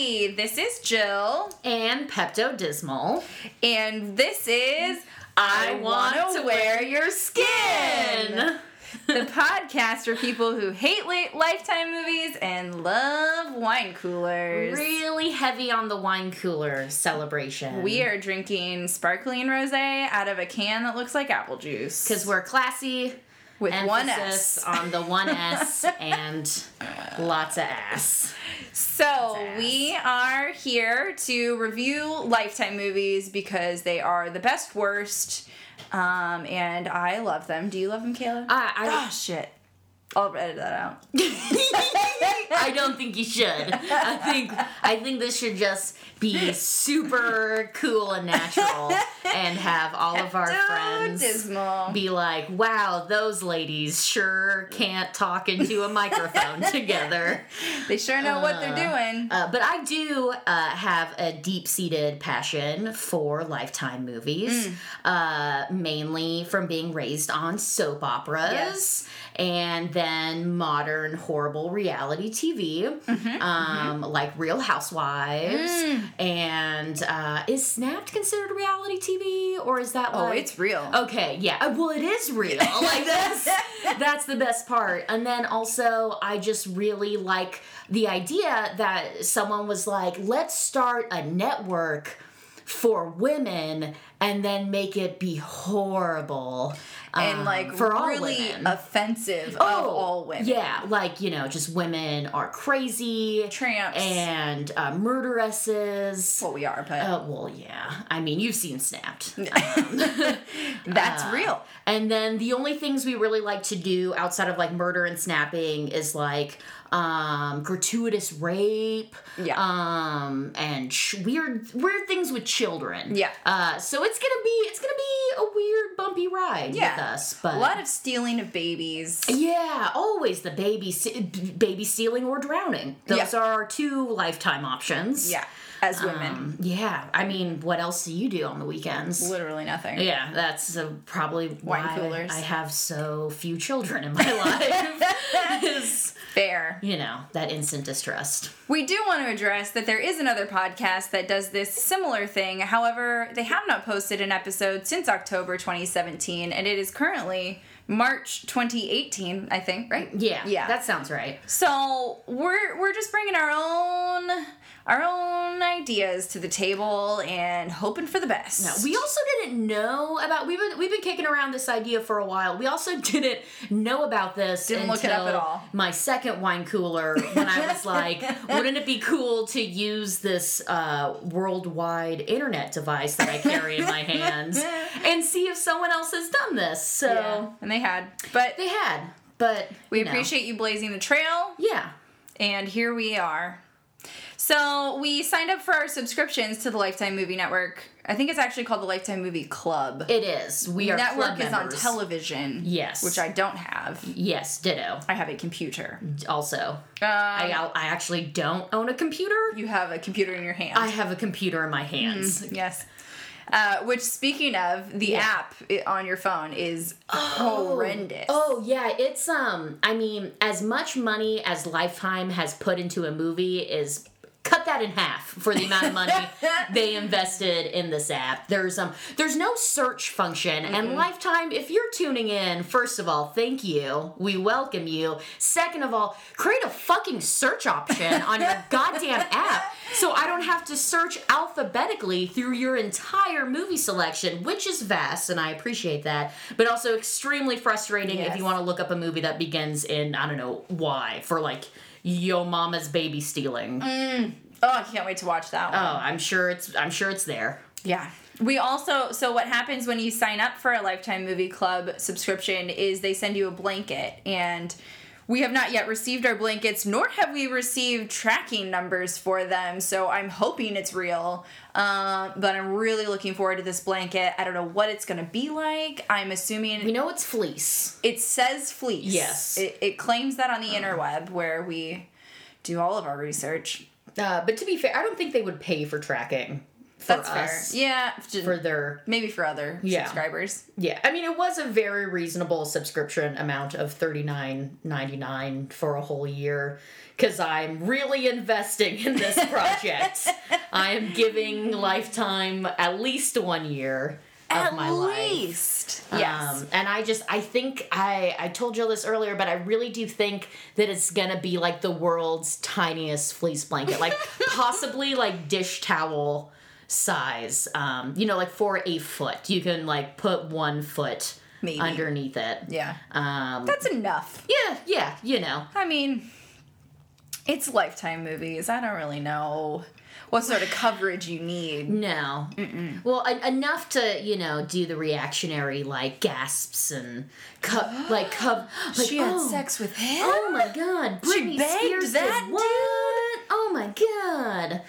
Hey, this is Jill, and Pepto Dismal. and this is I, Want to Wear Your Skin, the podcast for people who hate late Lifetime movies and love wine coolers. Really heavy on the wine cooler celebration. We are drinking sparkling rosé out of a can that looks like apple juice. because we're classy. With one S. on the one S and lots of ass. So ass. we are here to review Lifetime movies because they are the best, worst, um, and I love them. Do you love them, Kayla? I, I, Ah, shit. I'll edit that out. I don't think you should. I think I think this should just be super cool and natural, and have all of our Pepto friends Dismal. be like, "Wow, those ladies sure can't talk into a microphone together." They sure know what they're Uh, doing. Uh, but I do uh, have a deep seated passion for Lifetime movies, uh, mainly from being raised on soap operas. Yes. And then modern horrible reality TV, um, like Real Housewives, and uh, is Snapped considered reality TV, or is that oh, like it's real. Okay, yeah. Uh, Well, it is real. Like that's that's the best part. And then also, I just really like the idea that someone was like, "Let's start a network for women and then make it be horrible." And um, like for all really offensive of Oh, all women. Yeah, like, you know, just women are crazy Tramps. and uh, murderesses. Well, we are, but Uh, well, yeah. I mean, you've seen Snapped. that's uh, real. And then the only things we really like to do outside of like murder and snapping is like um gratuitous rape Yeah. um and sh- weird weird things with children Yeah. uh so it's gonna be it's gonna be a weird bumpy ride Yeah. with us but A lot of stealing of babies. yeah always the baby baby stealing or drowning those Yeah. are our two lifetime options Yeah, as women. um, yeah i mean what else do you do on the weekends Literally nothing. yeah, that's uh, probably Wine why coolers. I have so few children in my life. is Fair. you know that instant distrust. We do want to address that there is another podcast that does this similar thing. However, they have not posted an episode since October 2017, and it is currently March 2018, I think, right? Yeah, Yeah. that sounds right. So we're we're just bringing our own our own ideas to the table and hoping for the best. No, we also didn't know about we've been we've been kicking around this idea for a while. We also didn't know about this. Didn't look it up at all. My second wine cooler when I was like, wouldn't it be cool to use this uh, worldwide internet device that I carry in my hands and see if someone else has done this? So Yeah, and they had, but they had, but we you know. appreciate you blazing the trail. Yeah. And here we are. So we signed up for our subscriptions to the Lifetime Movie Network. I think it's actually called the Lifetime Movie Club. It is. We are Network club is on television. Yes. Which I don't have. Yes, ditto. I have a computer. Also, Um, I I actually don't own a computer. you have a computer in your hand. I have a computer in my hands. yes. Uh, which, speaking of, the Yeah. app on your phone is horrendous. Oh yeah, it's um. I mean, as much money as Lifetime has put into a movie is cut that in half for the amount of money they invested in this app. There's um there's no search function and Lifetime if you're tuning in, first of all, thank you. We welcome you. Second of all, create a fucking search option on your goddamn app so I don't have to search alphabetically through your entire movie selection, which is vast and I appreciate that, but also extremely frustrating if you want to look up a movie that begins in I don't know why for like Yo Mama's baby stealing. Mm. Oh, I can't wait to watch that oh, one. Oh, I'm sure it's I'm sure it's there. Yeah. We also so what happens when you sign up for a Lifetime Movie Club subscription is they send you a blanket and we have not yet received our blankets, nor have we received tracking numbers for them. So I'm hoping it's real, um, but I'm really looking forward to this blanket. I don't know what it's going to be like. I'm assuming We know it's fleece. it says fleece. Yes. it, it claims that on the interweb where we do all of our research. Uh, but to be fair, I don't think they would pay for tracking. For That's us. fair. Yeah, For their maybe for other Yeah. subscribers. yeah, I mean it was a very reasonable subscription amount of thirty nine ninety nine for a whole year because I'm really investing in this project. I am giving Lifetime at least one year of At my life. least, yes. Um, and I just I think I I told Jill this earlier, but I really do think that it's gonna be like the world's tiniest fleece blanket, like possibly like dish towel size. Um, you know, like for a foot, you can like put one foot Maybe. underneath it. yeah, Um, that's enough. yeah, yeah, you know. I mean, it's Lifetime movies. I don't really know what sort of coverage you need. No. Well, en- enough to you know do the reactionary like gasps and co- like co- like she had oh. sex with him. Oh my god, Britney begged Spears that what? Oh my god.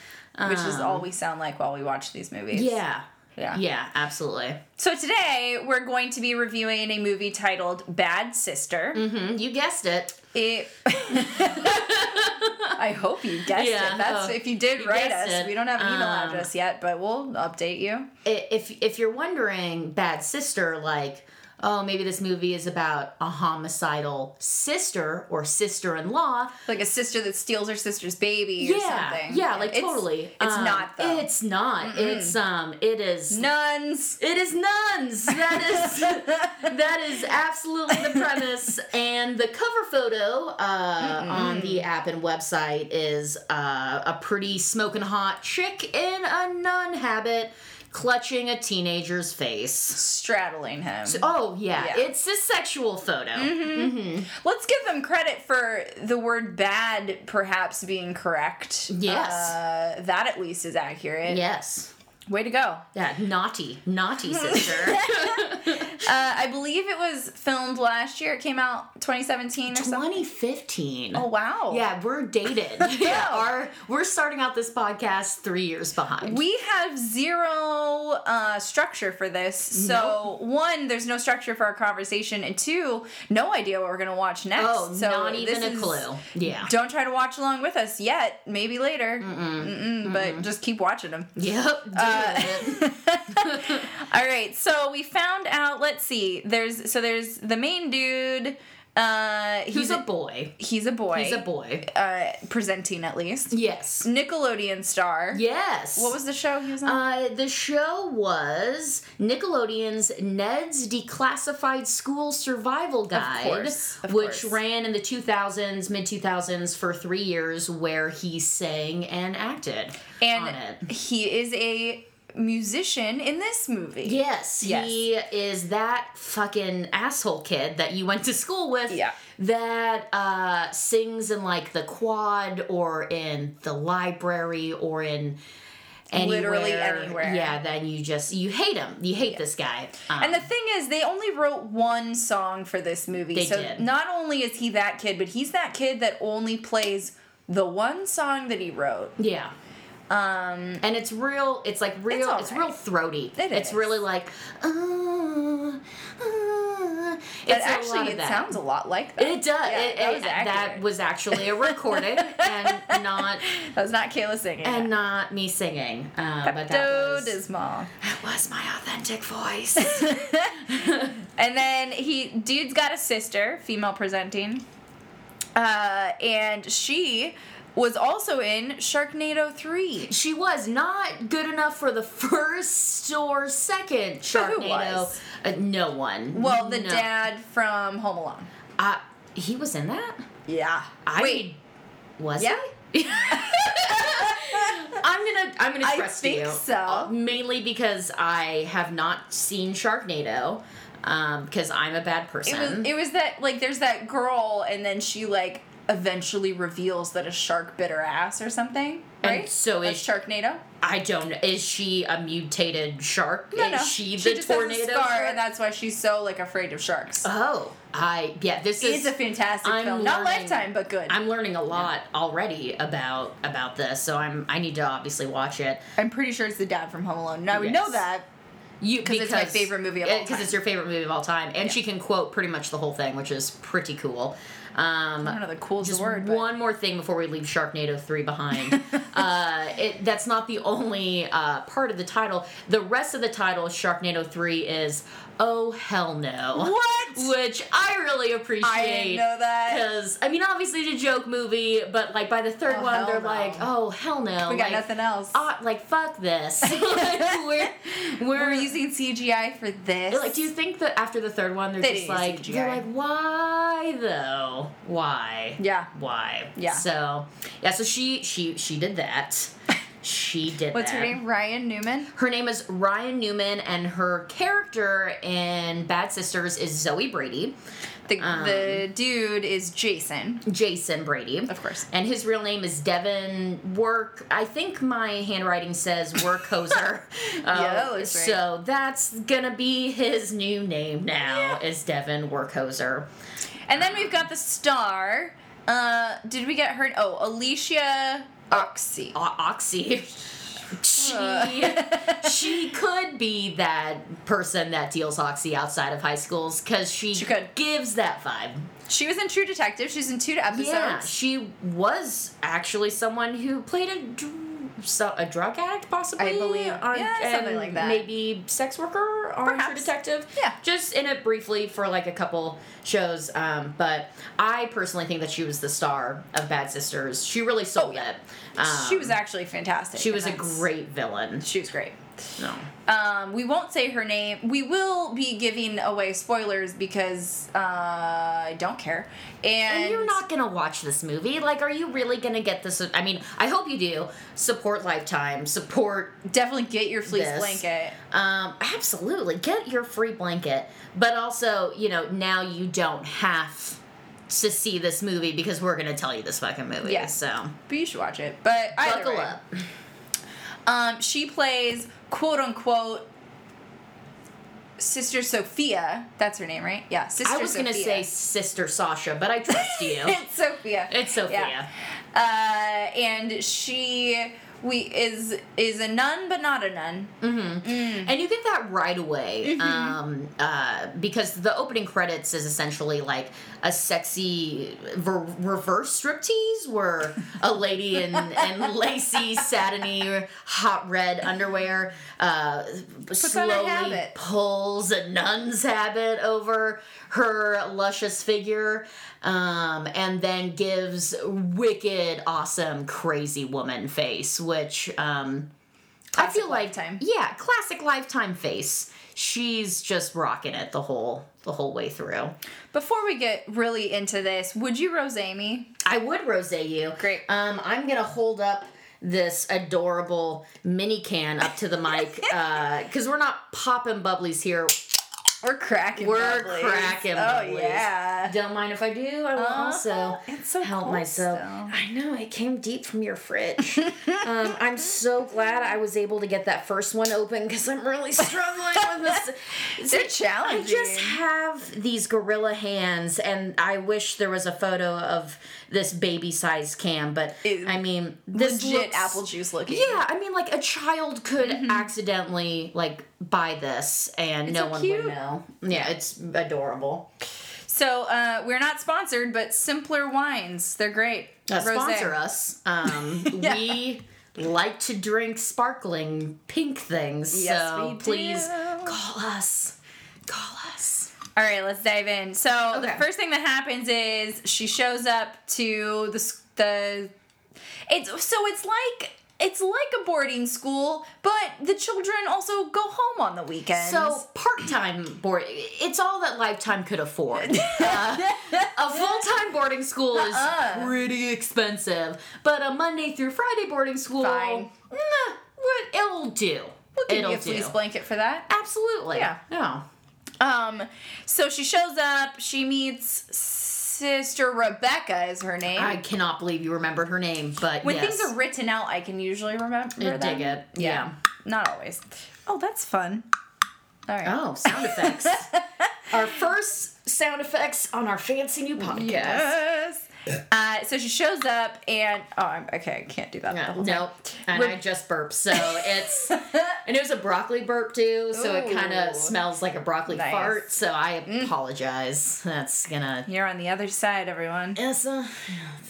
Which is Um, all we sound like while we watch these movies. Yeah. Yeah. Yeah, absolutely. So today we're going to be reviewing a movie titled Bad Sister. Mm-hmm. you guessed it. It. I hope you guessed Yeah, it. That's oh, if you did you write us. it. We don't have an email Um, address yet, but we'll update you. If if you're wondering, Bad Sister, like, oh, maybe this movie is about a homicidal sister or sister-in-law. Like a sister that steals her sister's baby or Yeah, something. yeah, like It's- totally. It's Um, not though. It's not. It's um. It is. nuns. It is nuns. That is that is absolutely the premise. And the cover photo uh, on the app and website is uh, a pretty smoking hot chick in a nun habit, clutching a teenager's face. straddling him. Oh yeah, Yeah. it's a sexual photo. Let's give them credit for the word bad perhaps being correct. Yes. Uh, that at least is accurate. Yes. Way to go. Yeah, naughty, naughty sister. Uh, I believe it was filmed last year. It came out 2017 or something. 2015. Oh, wow. Yeah, we're dated. yeah, our we're starting out this podcast three years behind. We have zero uh, structure for this. So, one, there's no structure for our conversation. And two, no idea what we're going to watch next. oh, so not even a clue. Yeah. Don't try to watch along with us yet. Maybe later. Mm-mm, But just keep watching them. Yep. Uh. All right, so we found out. Let's see. There's so there's the main dude. Uh, he's He's a a boy. he's a boy. He's a boy. Uh, presenting at least. Yes. Nickelodeon star. Yes. What was the show he was on? Uh, the show was Nickelodeon's Ned's Declassified School Survival Guide, course, of which course. ran in the 2000s, mid 2000s for three years, where he sang and acted and he is a musician in this movie. Yes, Yes. he is that fucking asshole kid that you went to school with. Yeah. That uh, sings in like the quad or in the library or in anywhere. Literally anywhere. Yeah, then you just you hate him. You hate this guy. Um, And the thing is, they only wrote one song for this movie. They so did. not only is he that kid, but he's that kid that only plays the one song that he wrote. yeah. Um, And it's real. It's like real. It's, right. real throaty. It it's really like. Uh, uh, it's actually, it that. sounds a lot like that. It does. Yeah, it, that it- was that was actually a recording and not That was not Kayla singing. and it. not me singing. Uh, but that Pepto was, Dismal. that was my authentic voice. And then he, dude's got a sister, female presenting, uh, and she was also in Sharknado Three. she was not good enough for the first or second Sharknado. was? Uh, no one. Well, the No. dad from Home Alone. Uh, he was in that. Yeah. I Wait. was Yeah. he? I'm gonna I'm gonna I trust think you. so. Uh, mainly because I have not seen Sharknado. Um, because I'm a bad person. It was. It was that like there's that girl, and then she like eventually reveals that a shark bit her ass or something. And Right. so That's is- Sharknado. I don't know. Is she a mutated shark? No, is no. she the just tornado? has a scar, and that's why she's so like afraid of sharks. oh, I yeah. This it's is a fantastic I'm film. Not Lifetime, but good. I'm learning a lot already about about this, so I'm I need to obviously watch it. I'm pretty sure it's the dad from Home Alone. Now we know Yes. that. You 'Cause it's my favorite movie of all Because it's your favorite movie of all time, and she can quote pretty much the whole thing, which is pretty cool. Um, I don't know the coolest just word. but- one more thing before we leave Sharknado 3 behind. uh, it, that's not the only uh, part of the title. The rest of the title, Sharknado 3, is Oh Hell No. What? Which I really appreciate. I didn't know that. Because, I mean, obviously it's a joke movie, but like by the third Oh, one, they're no. like, oh, hell no. We got like, nothing else. uh, like, fuck this. Like, we're, we're, We're using CGI for this. like, do you think that after the third one, they're They just like, CGI. they're like, why though? Why? Yeah. Why? Yeah. So, yeah. So she she she did that. She did. What's that. her name? Ryan Newman. Her name is Ryan Newman, and her character in Bad Sisters is Zoe Brady, The, Um, the dude is Jason. Jason Brady, Of course. and his real name is Devin Work. I think my handwriting says Workhoser. Yeah, that looks right. So that's gonna be his new name now. Is Devin Workhoser. And then we've got the star. Uh, did we get her? Oh, Alicia Oxy. O- Oxy. She she could be that person that deals oxy outside of high schools because she, She could. gives that vibe. She was in True Detective. She's in two episodes. Yeah, she was actually someone who played a so, a drug addict, possibly. I believe. on, Yeah, something and like that. Maybe sex worker on True Perhaps. Detective. Yeah. just in it briefly for like a couple shows. Um, but I personally think that she was the star of Bad Sisters. She really sold yeah. it. Um, she was actually fantastic. She was a great villain. She was great. No. Um, we won't say her name. We will be giving away spoilers because uh, I don't care. And, And you're not gonna watch this movie. Like, are you really gonna get this? I mean, I hope you do. Support Lifetime. Support. definitely get your fleece This. blanket. Um, absolutely, get your free blanket. But also, you know, now you don't have to see this movie because we're gonna tell you this fucking movie. Yeah. So But you should watch it. But buckle way. up. Um, she plays quote unquote Sister Sophia. That's her name, right? Yeah, Sister I was gonna say Sister Sasha, but I trust you. it's Sophia. it's Sophia. Yeah. Uh, and she we is is a nun, but not a nun. Mm-hmm. And you get that right away um, uh, because the opening credits is essentially like a sexy ver- reverse striptease where a lady in, in lacy, satiny, hot red underwear uh, on a slowly pulls a nun's habit over her luscious figure um, and then gives wicked, awesome, crazy woman face, which. Um, I feel like Lifetime. yeah, classic lifetime face. She's just rocking it the whole the whole way through. Before we get really into this, would you rose me? I would rose you. Great. Um, I'm gonna hold up this adorable mini can up to the mic because we're not popping bubblies here. We're cracking. We're bubblies. cracking Oh bubblies. yeah. Don't mind if I do. I will Uh-huh. also so help cold myself. I know it came deep from your fridge. um, I'm so glad I was able to get that first one open because I'm really struggling with this. They're See, I just have these gorilla hands, and I wish there was a photo of this baby-sized can. But It- I mean, this Legit looks- apple juice looking. Yeah, I mean, like a child could Mm-hmm. accidentally like buy this, and no one cute. would know. Yeah, it's adorable. So uh, we're not sponsored, but Simpler Wines, they're great. Uh, sponsor us. Um, Yeah. We like to drink sparkling pink things. Yes, so please call us. Call us. All right, let's dive in. So the first thing that happens is she shows up to the the. It's so it's like it's like a boarding school, but the children also go home on the weekends. So part-time board, it's all that Lifetime could afford. Uh, a full-time boarding school is Uh-uh. pretty expensive, but a Monday through Friday boarding school, Fine. nah, what- it'll do. we'll give it'll you a fleece do. blanket for that. Absolutely. Yeah. No. Um, so she shows up. She meets Sister Rebecca is her name. I cannot believe you remembered her name, but when yes. things are written out, I can usually remember I dig it. Yeah. Not always. Oh, that's fun. All right. Oh, sound effects. our first sound effects on our fancy new podcast. Yes. Uh, so she shows up and oh, I'm, okay, I can't do that. the No, whole time. nope. And I just burped, so it's and it was a broccoli burp too, so it kind of smells like a broccoli Nice. fart. So I apologize. That's gonna. You're on the other side, everyone. It's uh,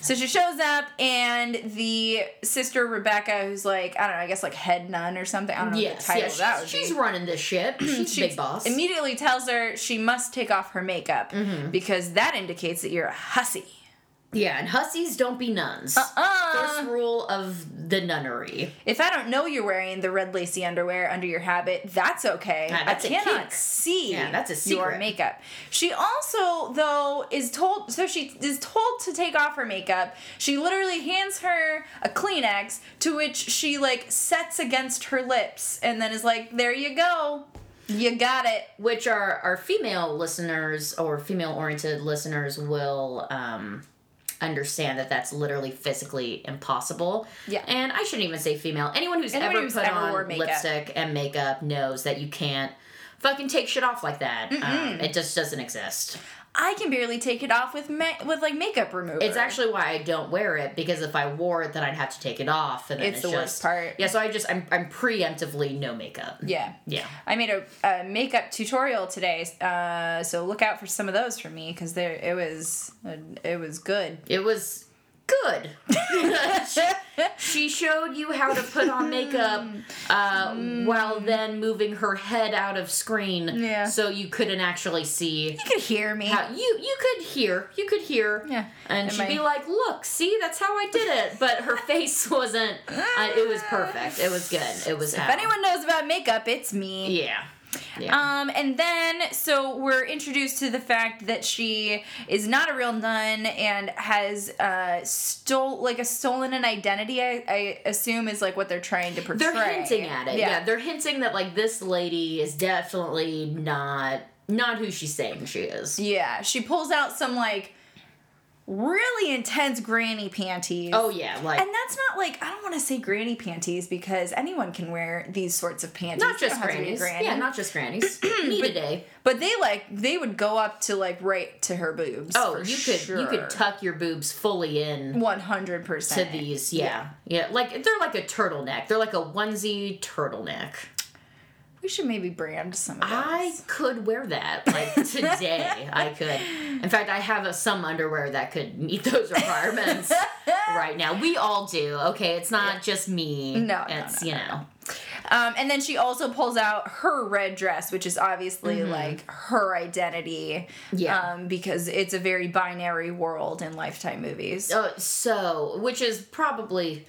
So she shows up, and the sister Rebecca, who's like I don't know, I guess like head nun or something. I don't know yes, what the title yes. that She's, she's running this ship. She's She big boss. Immediately tells her she must take off her makeup Mm-hmm. because that indicates that you're a hussy. Yeah, and hussies don't be nuns. Uh-uh. First rule of the nunnery. If I don't know you're wearing the red lacy underwear under your habit, that's okay. Yeah, that's I cannot see Yeah, that's a your secret. makeup. She also, though, is told so she is told to take off her makeup. She literally hands her a Kleenex to which she like sets against her lips and then is like, There you go. You got it. which our our female listeners or female oriented listeners will um understand that that's literally physically impossible. Yeah. And I shouldn't even say female. Anyone who's Anyone ever who's put ever on lipstick and makeup knows that you can't fucking take shit off like that. Um, it just doesn't exist. I can barely take it off with ma- with like makeup remover. It's actually why I don't wear it because if I wore it, then I'd have to take it off, and then It's it's, the worst part. Yeah, so I just I'm I'm preemptively no makeup. yeah. Yeah. I made a, a makeup tutorial today, uh, so look out for some of those from me because there it was it was good. It was good. she, she showed you how to put on makeup uh, while then moving her head out of screen, Yeah. so you couldn't actually see. You could hear me. How, you you could hear you could hear Yeah. and Am she'd I- be like look see that's how i did it but her face wasn't uh, it was perfect it was good it was if anyone knows about makeup, it's me. yeah yeah Um, and then so we're introduced to the fact that she is not a real nun and has uh stole like a stolen an identity. I, I assume is like what they're trying to portray. they're hinting at it yeah. they're hinting that like this lady is definitely not not who she's saying she is Yeah, she pulls out some like really intense granny panties. oh yeah like And that's not like I don't want to say granny panties because anyone can wear these sorts of panties. not just don't have to be a grannies granny. yeah not just grannies me today But they like they would go up to like right to her boobs. oh you could you could tuck your boobs fully in one hundred percent to these yeah. yeah like they're like a turtleneck they're like a onesie turtleneck We should maybe brand some of those. I could wear that like today. I could. In fact, I have a, some underwear that could meet those requirements right now. We all do. Okay, it's not just me. No, it's no, you no, know. Um, and then she also pulls out her red dress, which is obviously like her identity. Mm-hmm. Yeah. Um, because it's a very binary world in Lifetime movies. Uh, so, which is probably.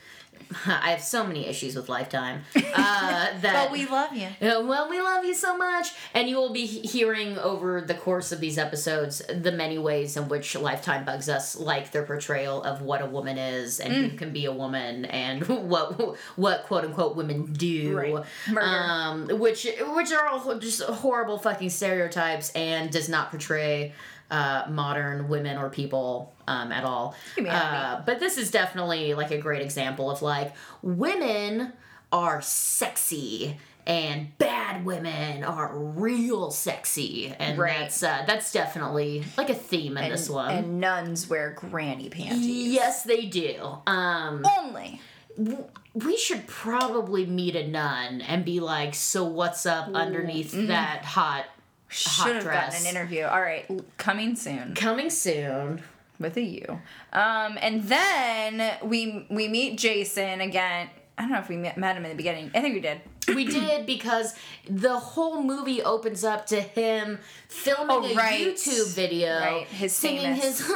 I have so many issues with Lifetime. Uh, that But we love you. Uh, well, we love you so much. And you will be hearing over the course of these episodes the many ways in which Lifetime bugs us, like their portrayal of what a woman is and Mm. who can be a woman and what what quote unquote women do. Right. Um, which which are all just horrible fucking stereotypes and does not portray uh, modern women or people um, at all. Uh, but this is definitely like a great example of like women are sexy and bad women are real sexy and Right. that's uh, that's definitely like a theme in this one And nuns wear granny panties. yes they do um Only. w- we should probably meet a nun and be like so what's up underneath that hot Should have gotten an interview. All right, coming soon coming soon with a U. Um, and then we we meet Jason again. I don't know if we met, met him in the beginning. I think we did. We did because the whole movie opens up to him filming Oh, a. YouTube video, Right, his singing famous- his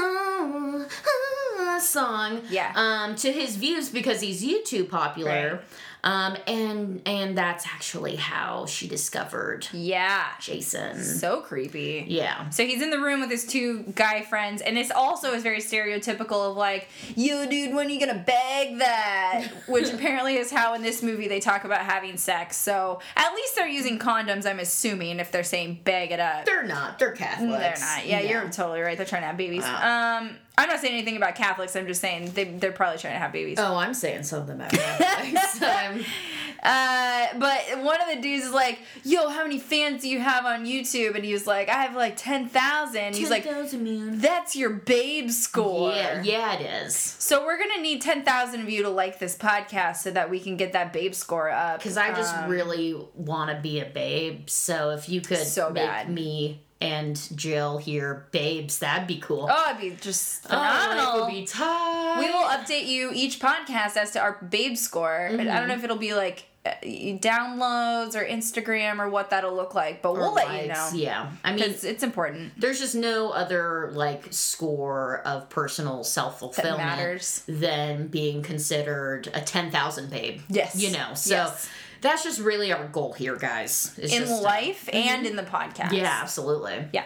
song, Yeah. um, to his views because he's YouTube popular, Right. Um, and and that's actually how she discovered Yeah. Jason. So creepy. Yeah. So he's in the room with his two guy friends, and this also is very stereotypical of like, yo, dude, when are you gonna bag that? Which apparently is how in this movie they talk about having sex. So at least they're using condoms, I'm assuming, if they're saying bag it up. They're not. They're Catholics. They're not. Yeah, you're totally right. They're trying to have babies. Wow. Um, I'm not saying anything about Catholics. I'm just saying they, they're probably trying to have babies. Oh, I'm saying something about Catholics. Uh, but one of the dudes is like, "Yo, how many fans do you have on YouTube?" And he was like, "I have like ten thousand. He's like, man. "That's your babe score." Yeah, yeah, it is. So we're gonna need ten thousand of you to like this podcast so that we can get that babe score up. Because I just Um, really want to be a babe. So if you could So make bad. me and Jill here babes, that'd be cool. oh, it'd be just Oh, phenomenal. would be tight. we will update you each podcast as to our babe score. Mm-hmm. I don't know if it'll be like uh, downloads or Instagram or what that'll look like. But we'll let you know Yeah, I mean, it's important. there's just no other like score of personal self fulfillment matters. than being considered a ten thousand babe. Yes. you know. So Yes. That's just really our goal here, guys. is in just, uh, life and in the podcast. yeah, absolutely. Yeah.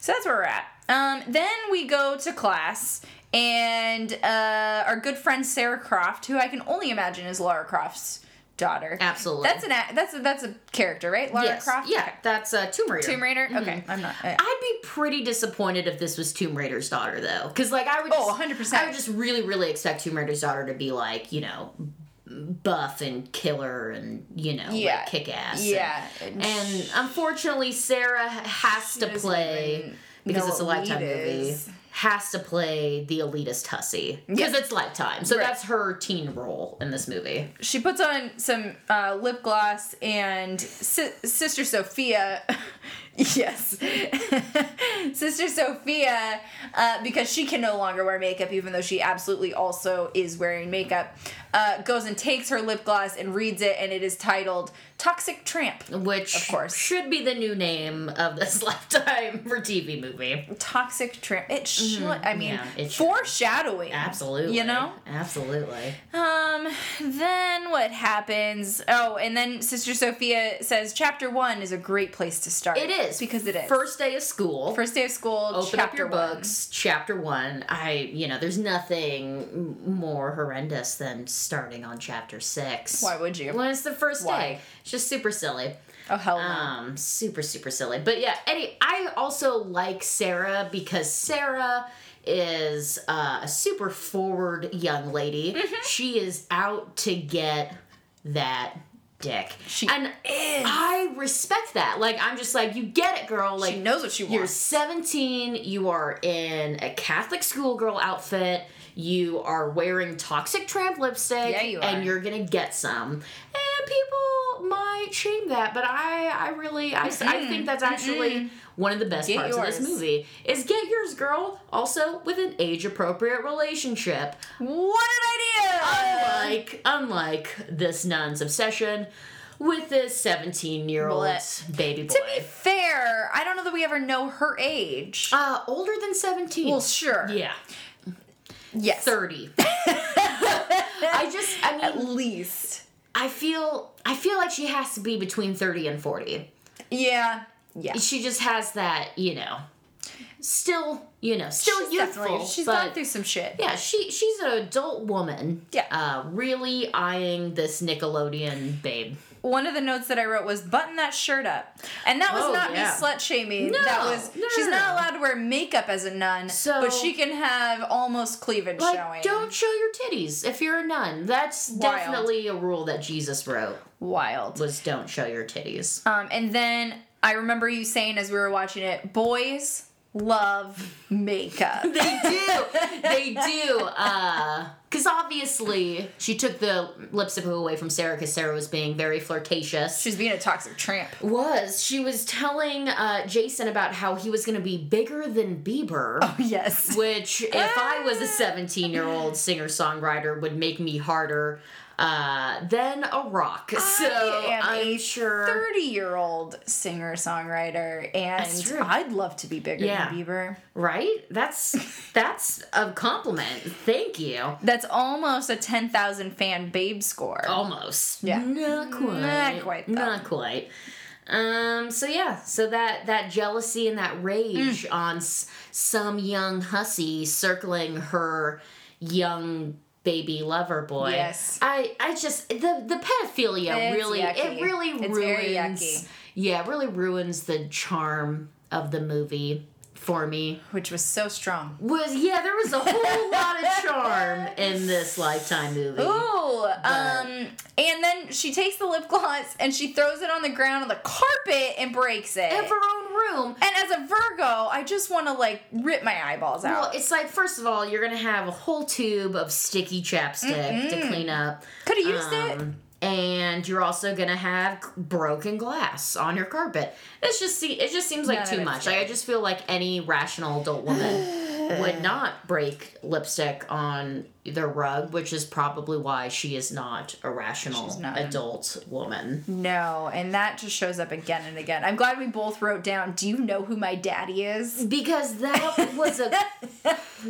So that's where we're at. Um, then we go to class, and uh, our good friend Sarah Croft, who I can only imagine is Laura Croft's daughter. Absolutely. That's an a- that's a, that's a character, right? Laura Yes. Croft. Yeah, Okay. that's uh, Tomb Raider. Tomb Raider. Okay, I'm not. uh, I'd be pretty disappointed if this was Tomb Raider's daughter, though, because like I would. Oh, Just, 100%. I would just really, really expect Tomb Raider's daughter to be like, you know, buff and killer and you know, Yeah. like kick ass. yeah. And unfortunately, Sarah has to play because it's a lifetime weed movie. Has to play the elitist hussy because Yeah. it's lifetime, so Right. that's her teen role in this movie. she puts on some uh, lip gloss and si- sister sophia yes sister sophia uh, because she can no longer wear makeup even though she absolutely also is wearing makeup uh, goes and takes her lip gloss and reads it and it is titled toxic tramp Which Of course. should be the new name of this lifetime for TV movie. toxic tramp it should i mean Mm-hmm. Yeah, foreshadowing Absolutely. you know Absolutely. Um, then what happens? Oh, and then Sister Sophia says chapter one is a great place to start. It is. Because it is. First day of school. First day of school, Open chapter up your one. books. Chapter one. I, you know, there's nothing more horrendous than starting on chapter six. Why would you? When it's the first Why? day. It's just super silly. Oh, hell no. Um, super, super silly. But yeah, Eddie, I also like Sarah because Sarah is uh, a super forward young lady. Mm-hmm. She is out to get that dick. She and is. I respect that. Like, I'm just like, you get it, girl. Like, she knows what she wants. you're 17, you are in a Catholic schoolgirl outfit, you are wearing toxic tramp lipstick, Yeah, you are. and you're gonna get some. And people might shame that, but I I really I, I think that's actually one of the best Get parts of this yours. movie is get yours girl also with an age appropriate relationship What an idea! Unlike unlike this nun's obsession with this 17 year old baby boy to be fair, I don't know that we ever know her age. uh older than 17 well, sure. yeah Yes. 30 i just i mean, At least. i feel i feel like she has to be between 30 and 40 Yeah. Yeah. she just has that you know still you know still She's youthful She's but gone through some shit. yeah she she's an adult woman Yeah. uh really eyeing this nickelodeon babe One of the notes that I wrote was button that shirt up. And that was Oh, not yeah. me slut shaming. No, that was no, she's no, not no. allowed to wear makeup as a nun, So- but she can have almost cleavage like showing. don't show your titties if you're a nun that's Wild. definitely a rule that jesus wrote Wild. was don't show your titties Um, and then I remember you saying as we were watching it, boys love makeup. they do they do uh because obviously she took the lipstick away from sarah because sarah was being very flirtatious She's being a toxic tramp. was she was telling uh jason about how he was going to be bigger than bieber Yes. which if i was a 17 year old singer songwriter would make me harder uh than a rock so I am i'm a sure 30 year old singer songwriter, and. I'd love to be bigger Yeah. than Bieber. right that's that's a compliment thank you That's almost a 10,000 fan babe score. Almost. Yeah. Not quite. Not quite, though. Not quite. Um. So yeah. So that that jealousy and that rage Mm. on s- some young hussy circling her young baby lover boy. Yes. I I just the the pedophilia It's really yucky. it really It's ruins. Yeah, it really ruins the charm of the movie for me which was so strong. was yeah, there was a whole lot of charm in this Lifetime movie. Ooh, um, and then she takes the lip gloss and she throws it on the ground on the carpet and breaks it. In her own room. and as a Virgo, I just want to like rip my eyeballs out. Well, it's like first of all, you're gonna have a whole tube of sticky chapstick to clean up. Could have used it. And you're also gonna have broken glass on your carpet. It's just see, it just seems like too much. Like I just feel like any rational adult woman would uh, not break lipstick on the rug, which is probably why she is not a rational not. adult woman. No, and that just shows up again and again. I'm glad we both wrote down. Do you know who my daddy is? Because that was a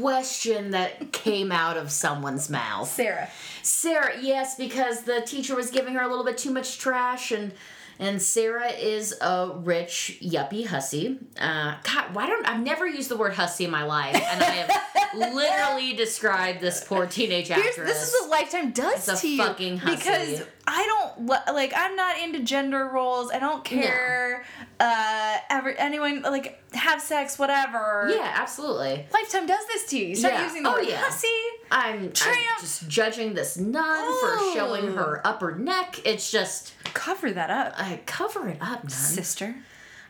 question that came out of someone's mouth. Sarah. Sarah, yes, because the teacher was giving her a little bit too much trash, and and Sarah is a rich yuppie hussy. Uh, God, why don't I've never used the word hussy in my life, and I have literally described this poor teenage actress. Here's, this is what Lifetime does a to you fucking hussy. because I don't like. I'm not into gender roles. I don't care. Uh, ever anyone like have sex, whatever. yeah, absolutely. Lifetime does this to you. You start Yeah. using the Oh, word yeah. hussy. I'm, I'm just judging this nun Oh. for showing her upper neck. It's just Cover that up, I cover it up, nun. sister.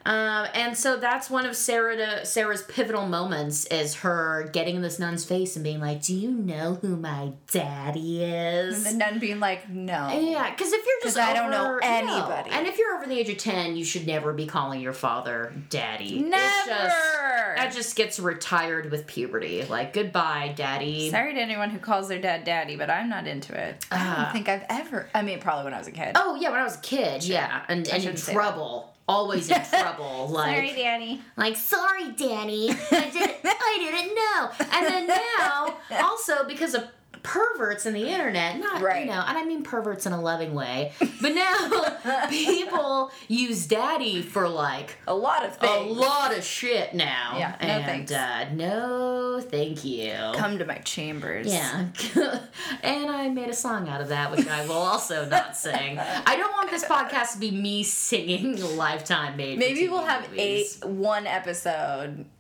Um, and so that's one of Sarah to, Sarah's pivotal moments is her getting in this nun's face and being like, "Do you know who my daddy is?" And the nun being like, no. yeah, because if you're just 'Cause I don't know anybody. no. and if you're over the age of ten, you should never be calling your father daddy. Never. It's just, that just gets retired with puberty. Like goodbye, daddy. Sorry to anyone who calls their dad daddy, but I'm not into it. I Uh, don't think I've ever. I mean, probably when I was a kid. Oh yeah, when I was a kid, yeah, and, and in shouldn't that. Always in trouble. Like Sorry, Danny. Like, sorry, Danny, I didn't, I didn't know. And then now, also because of perverts in the internet, not Right. you know, and I mean perverts in a loving way, but now people use daddy for like A lot of things. a lot of shit now. Yeah, no and thanks. Uh, no, thank you. Come to my chambers. Yeah. and I made a song out of that, which I will also not sing. I don't want this podcast to be me singing Lifetime made. Maybe we'll have movies. eight one episode.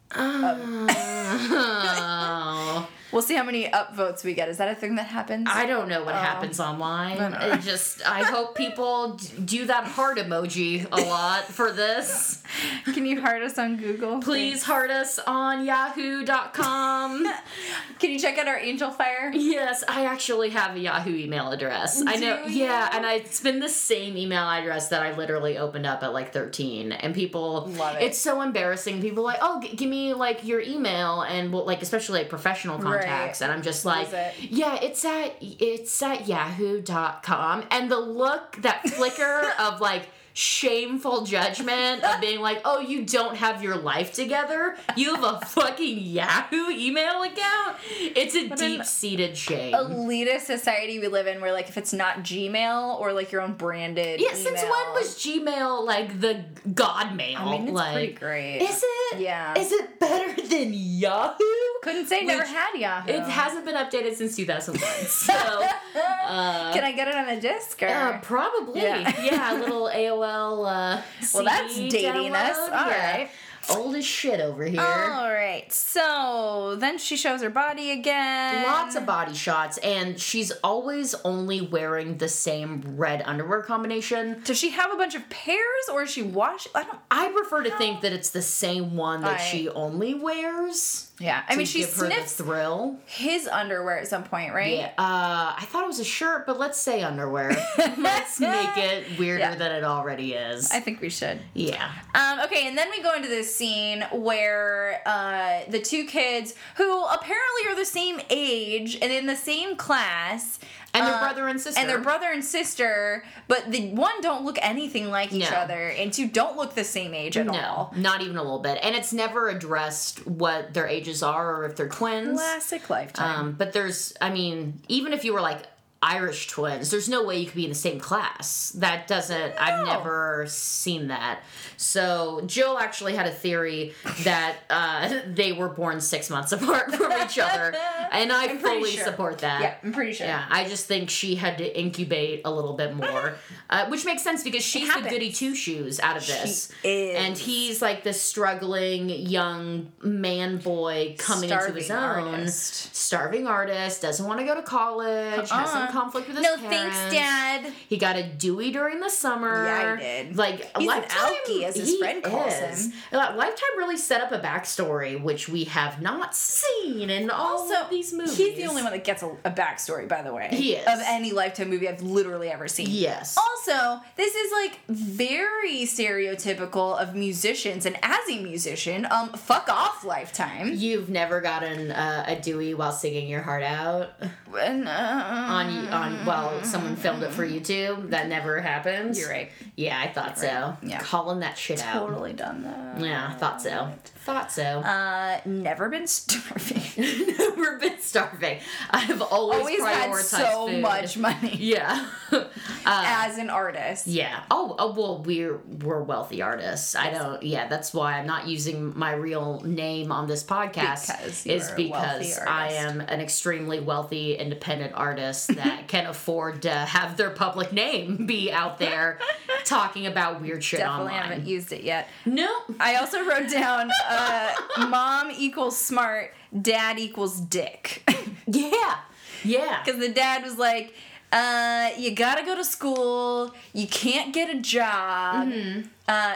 Oh. We'll see how many upvotes we get. Is that a thing that happens? I don't know Oh. what happens online. It just I hope people do that heart emoji a lot for this. Can you heart us on Google? Please heart us on yahoo.com. Can you check out our Angelfire? Yes, I actually have a Yahoo email address. I know. Do Yeah, and I, it's been the same email address that I literally opened up at like 13 and people Love it. It's so embarrassing. People are like, "Oh, g- give me like your email and well, like especially like professional contacts." And I'm just like, it? "Yeah, it's at it's at yahoo.com." And the look, that flicker of like shameful judgment of being like, "Oh, you don't have your life together. You have a fucking Yahoo email account." It's a deep-seated shame. Elitist society we live in, where like if it's not Gmail or like your own branded. Yeah, since when was Gmail like the god mail? I mean, it's like, pretty great. Is it? Yeah. Is it better than Yahoo? Couldn't say never had Yahoo. It hasn't been updated since 2001. So, uh, Can I get it on a disc or? uh, probably. Yeah. Yeah. a little AOL. Uh, well, that's dating us. download. All yeah. right. Old as shit over here. All right. So then she shows her body again. Lots of body shots, and she's always only wearing the same red underwear combination. Does she have a bunch of pairs, or is she wash? I don't. I prefer to think that it's the same one that she only wears. Yeah. I mean, she give her the sniffs thrill. his underwear at some point, right? Yeah, uh, I thought it was a shirt, but let's say underwear. let's make it weirder Yeah. than it already is. I think we should. yeah. Um, okay, and then we go into this scene where uh, the two kids, who apparently are the same age and in the same class, And their uh, brother and sister. and their brother and sister, but the one don't look anything like each No. other, and two don't look the same age at No, all. not even a little bit. And it's never addressed what their ages are or if they're twins. Classic lifetime. Um, but there's, I mean, even if you were like Irish twins. There's no way you could be in the same class. That doesn't. I've never seen that. So Jill actually had a theory that uh, they were born six months apart from each other, and I I'm fully sure. support that. Yeah, I'm pretty sure. Yeah, I just think she had to incubate a little bit more, uh, which makes sense because she's the goody two shoes out of this, is. and he's like this struggling young man boy coming into his own, artist. starving artist, doesn't want to go to college, Uh-uh. Conflict with his No parents. thanks, Dad. He got a DUI during the summer. Yeah, he did. Like He's Lifetime, alkie, as his friend calls is. him. Lifetime really set up a backstory which we have not seen in all Also, of these movies. he's the only one that gets a, a backstory, by the way. He is. Of any Lifetime movie I've literally ever seen. Yes. Also, this is like very stereotypical of musicians, and as a musician, um, fuck off, Lifetime. You've never gotten uh, a DUI while singing your heart out And, uh, on on while someone filmed it for YouTube. That never happens. You're right. Yeah, I thought so. Yeah. calling that shit out. Totally done that. Yeah, I thought so. Thought so. Uh, never been starving. never been starving. I've always, Always had so food. much money Yeah. uh, as an artist. yeah. Oh, oh, well, we're we're wealthy artists. I don't. Yeah, that's why I'm not using my real name on this podcast. Because is are a wealthy because I am an extremely wealthy, independent artist that can afford to have their public name be out there talking about weird shit Definitely online. haven't used it yet. No. I also wrote down uh, mom equals smart, dad equals dick. Yeah. Yeah. Because the dad was like, uh, you gotta go to school, you can't get a job. Mm-hmm.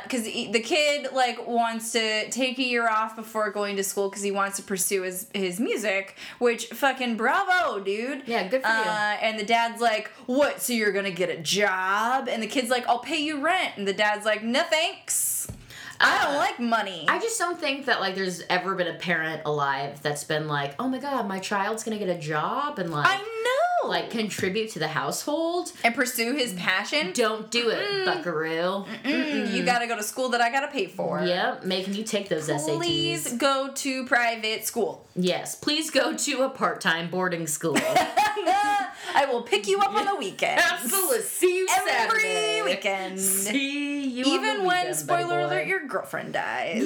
Because the kid like wants to take a year off before going to school because he wants to pursue his his music, which fucking bravo, dude. Yeah, good for you. uh, And the dad's like, "What? So you're gonna get a job?" And the kid's like, "I'll pay you rent." And the dad's like, "No thanks, I don't Uh, like money." I just don't think that like there's ever been a parent alive that's been like, oh my god, my child's gonna get a job and like I know. Like contribute to the household. and pursue his passion. Don't do it, Buckaroo. Mm, You gotta go to school that I gotta pay for. Yep, making you take those Please SATs. go to private school. Yes, please go to a part-time boarding school. I will pick you up on the weekend. Absolutely. See you Every Saturday. weekend. See you. on the Even when, weekend, spoiler alert, your girlfriend dies.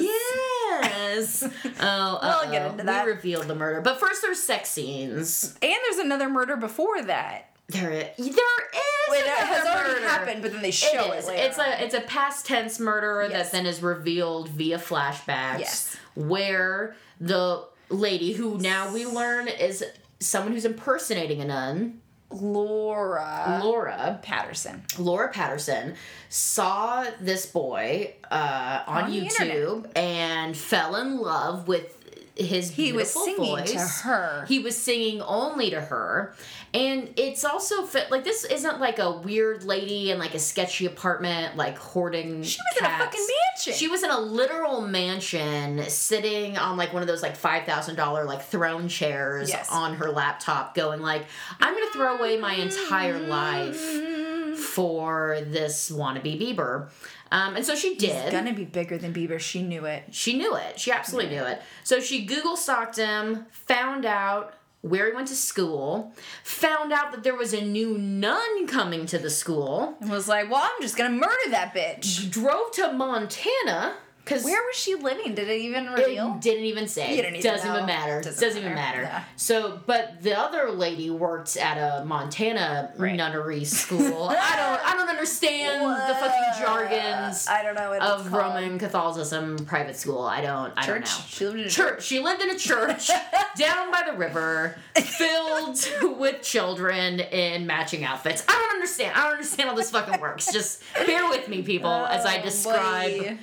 Yes. Oh, We'll get into that. We revealed the murder, but first there's sex scenes. And there's another murder before that. There is. There is. Wait, it has already murder. happened, but then they show It it. It's a it's a past tense murder Yes. that then is revealed via flashbacks. Yes. Where the lady who now we learn is someone who's impersonating a nun, Laura Laura. Patterson. Laura Patterson saw this boy uh, on, On YouTube and fell in love with his He was singing voice. to her. He was singing only to her. And it's also fit like this isn't like a weird lady in like a sketchy apartment like hoarding She was in a fucking mansion. She was in a literal mansion sitting on like one of those like $5,000 like throne chairs Yes. on her laptop going like I'm going to throw away my entire life mm. for this wannabe Bieber. Um, and so she did. He's gonna be bigger than Bieber. She knew it. She knew it. She absolutely knew it. So she Google stalked him, found out where he went to school, found out that there was a new nun coming to the school, And was like, well, I'm just gonna murder that bitch. drove to Montana because Where was she living? Did it even reveal? it didn't even say. You didn't even Doesn't even matter. Doesn't Doesn't, even matter. matter. Yeah. So, but the other lady worked at a Montana Right. nunnery school. I don't. I don't understand the fucking jargons I don't know of. Roman Catholicism private school. I don't. I don't know. She lived in a church. She lived in a church down by the river, filled with children in matching outfits. I don't understand. I don't understand how this fucking works. Just bear with me, people, as I Oh, describe boy.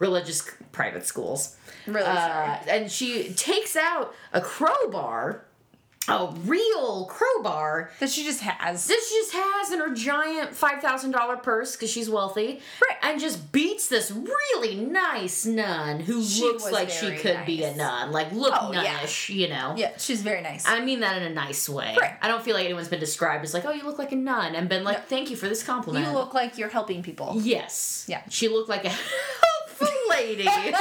Religious private schools. Really Uh, and she takes out a crowbar, a real crowbar That she just has. that she just has in her giant five thousand dollar purse because she's wealthy, Right. And just beats this really nice nun who She looks like she could be a nun, like look Oh, yeah. you know. Yeah, she's very nice. I mean that in a nice way. Right. I don't feel like anyone's been described as like, oh, you look like a nun, and been like, No. thank you for this compliment. you look like you're helping people. Yes. Yeah. She looked like a lady.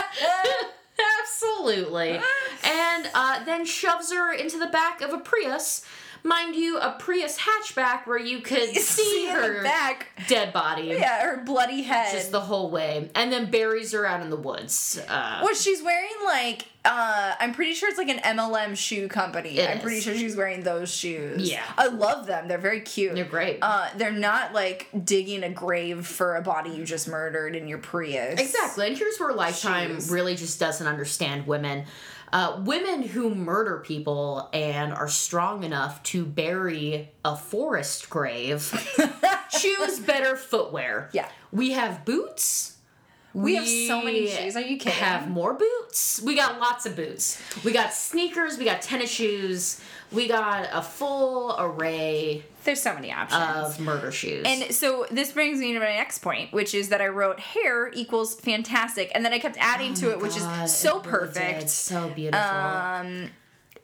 Absolutely. And uh, then shoves her into the back of a Prius mind you, a Prius hatchback where you could see the her back. dead body. Yeah, her bloody head. Just the whole way, and then buries her out in the woods. Uh, Well, she's wearing like uh I'm pretty sure it's like an MLM shoe company. I'm pretty sure she's wearing those shoes. Yeah. I love them. They're very cute. They're great. Uh they're not like digging a grave for a body you just murdered in your Prius. Exactly. And here's where Lifetime Shoes. really just doesn't understand women. Uh, women who murder people and are strong enough to bury a forest grave choose better footwear. Yeah. We have boots. We have so many shoes. Are you kidding? Have more boots. We got lots of boots. We got sneakers. We got tennis shoes. We got a full array There's so many options. of murder shoes. And so this brings me to my next point, which is that I wrote hair equals fantastic, and then I kept adding to it, which Oh is so really perfect. did. So beautiful. Um,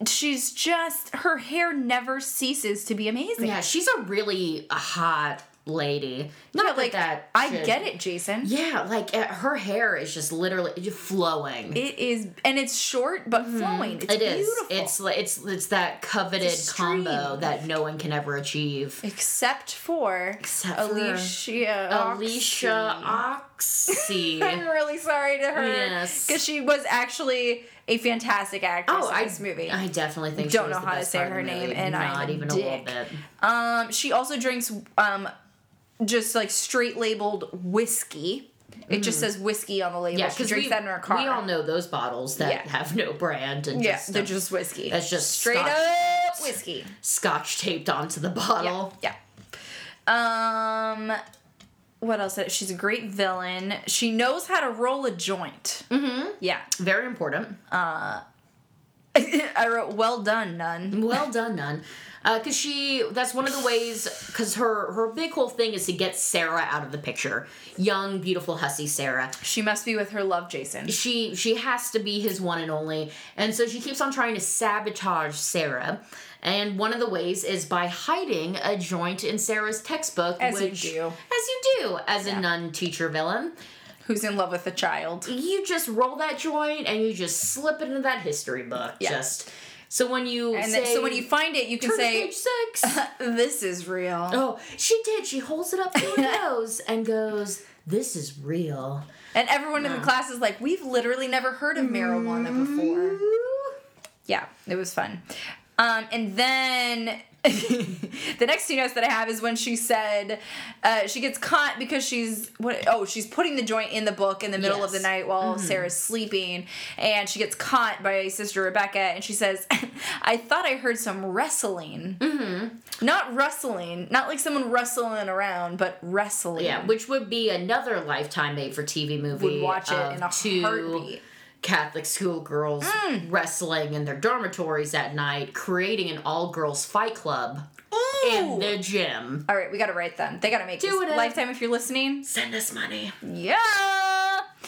she's just her hair never ceases to be amazing. Yeah, she's a really hot lady. Not that like that I should- get it, Jason. Yeah, like uh, her hair is just literally flowing. It is, and it's short but flowing. It's Mm-hmm. It is. beautiful. It's like it's it's that coveted It's combo that no one can ever achieve. except for Except for Alicia. Alicia Oxy. I'm really sorry to her Yes. because she was actually a fantastic actress Oh, in I, this movie. I definitely think Don't she was know how to say her name, and not I'm even a little dick. bit. Um, she also drinks um, just like straight labeled whiskey. It just says whiskey on the label. Yeah, she because drinks we, that in her car. we all know those bottles that Yeah. have no brand and Yeah, just they're uh, just whiskey. that's just straight scotch. up whiskey. scotch taped onto the bottle. Yeah. yeah. Um, what else? She's a great villain. She knows how to roll a joint. Mm-hmm. Yeah. Very important. I wrote, "Well done, nun." Well done, Nun. Uh, because she, that's one of the ways, because her, her big whole thing is to get Sarah out of the picture. Young, beautiful, hussy Sarah. She must be with her love, Jason. She, she has to be his one and only. And so she keeps on trying to sabotage Sarah. And one of the ways is by hiding a joint in Sarah's textbook. As you which, do. As you do, as a nun teacher villain. Who's in love with a child? You just roll that joint and you just slip it into that history book. Yeah. Just so when you And say, then, so when you find it, you can say, page six. "This is real." Oh, she did. She holds it up to her nose and goes, "This is real." And everyone in the class is like, "We've literally never heard of marijuana before." Yeah, it was fun. Um, and then the next two notes that I have is when she said uh, she gets caught because she's what? Oh, she's putting the joint in the book in the middle of the night while Sarah's sleeping, and she gets caught by Sister Rebecca, and she says, "I thought I heard some wrestling, mm-hmm. not rustling, not like someone rustling around, but wrestling." Yeah, which would be another lifetime made for TV movie. would watch it in a two heartbeat. Catholic schoolgirls Mm. wrestling in their dormitories at night, creating an all-girls fight club in the gym. All right, we got to write them. They got to make Do this it. lifetime if you're listening. Send us money. Yeah.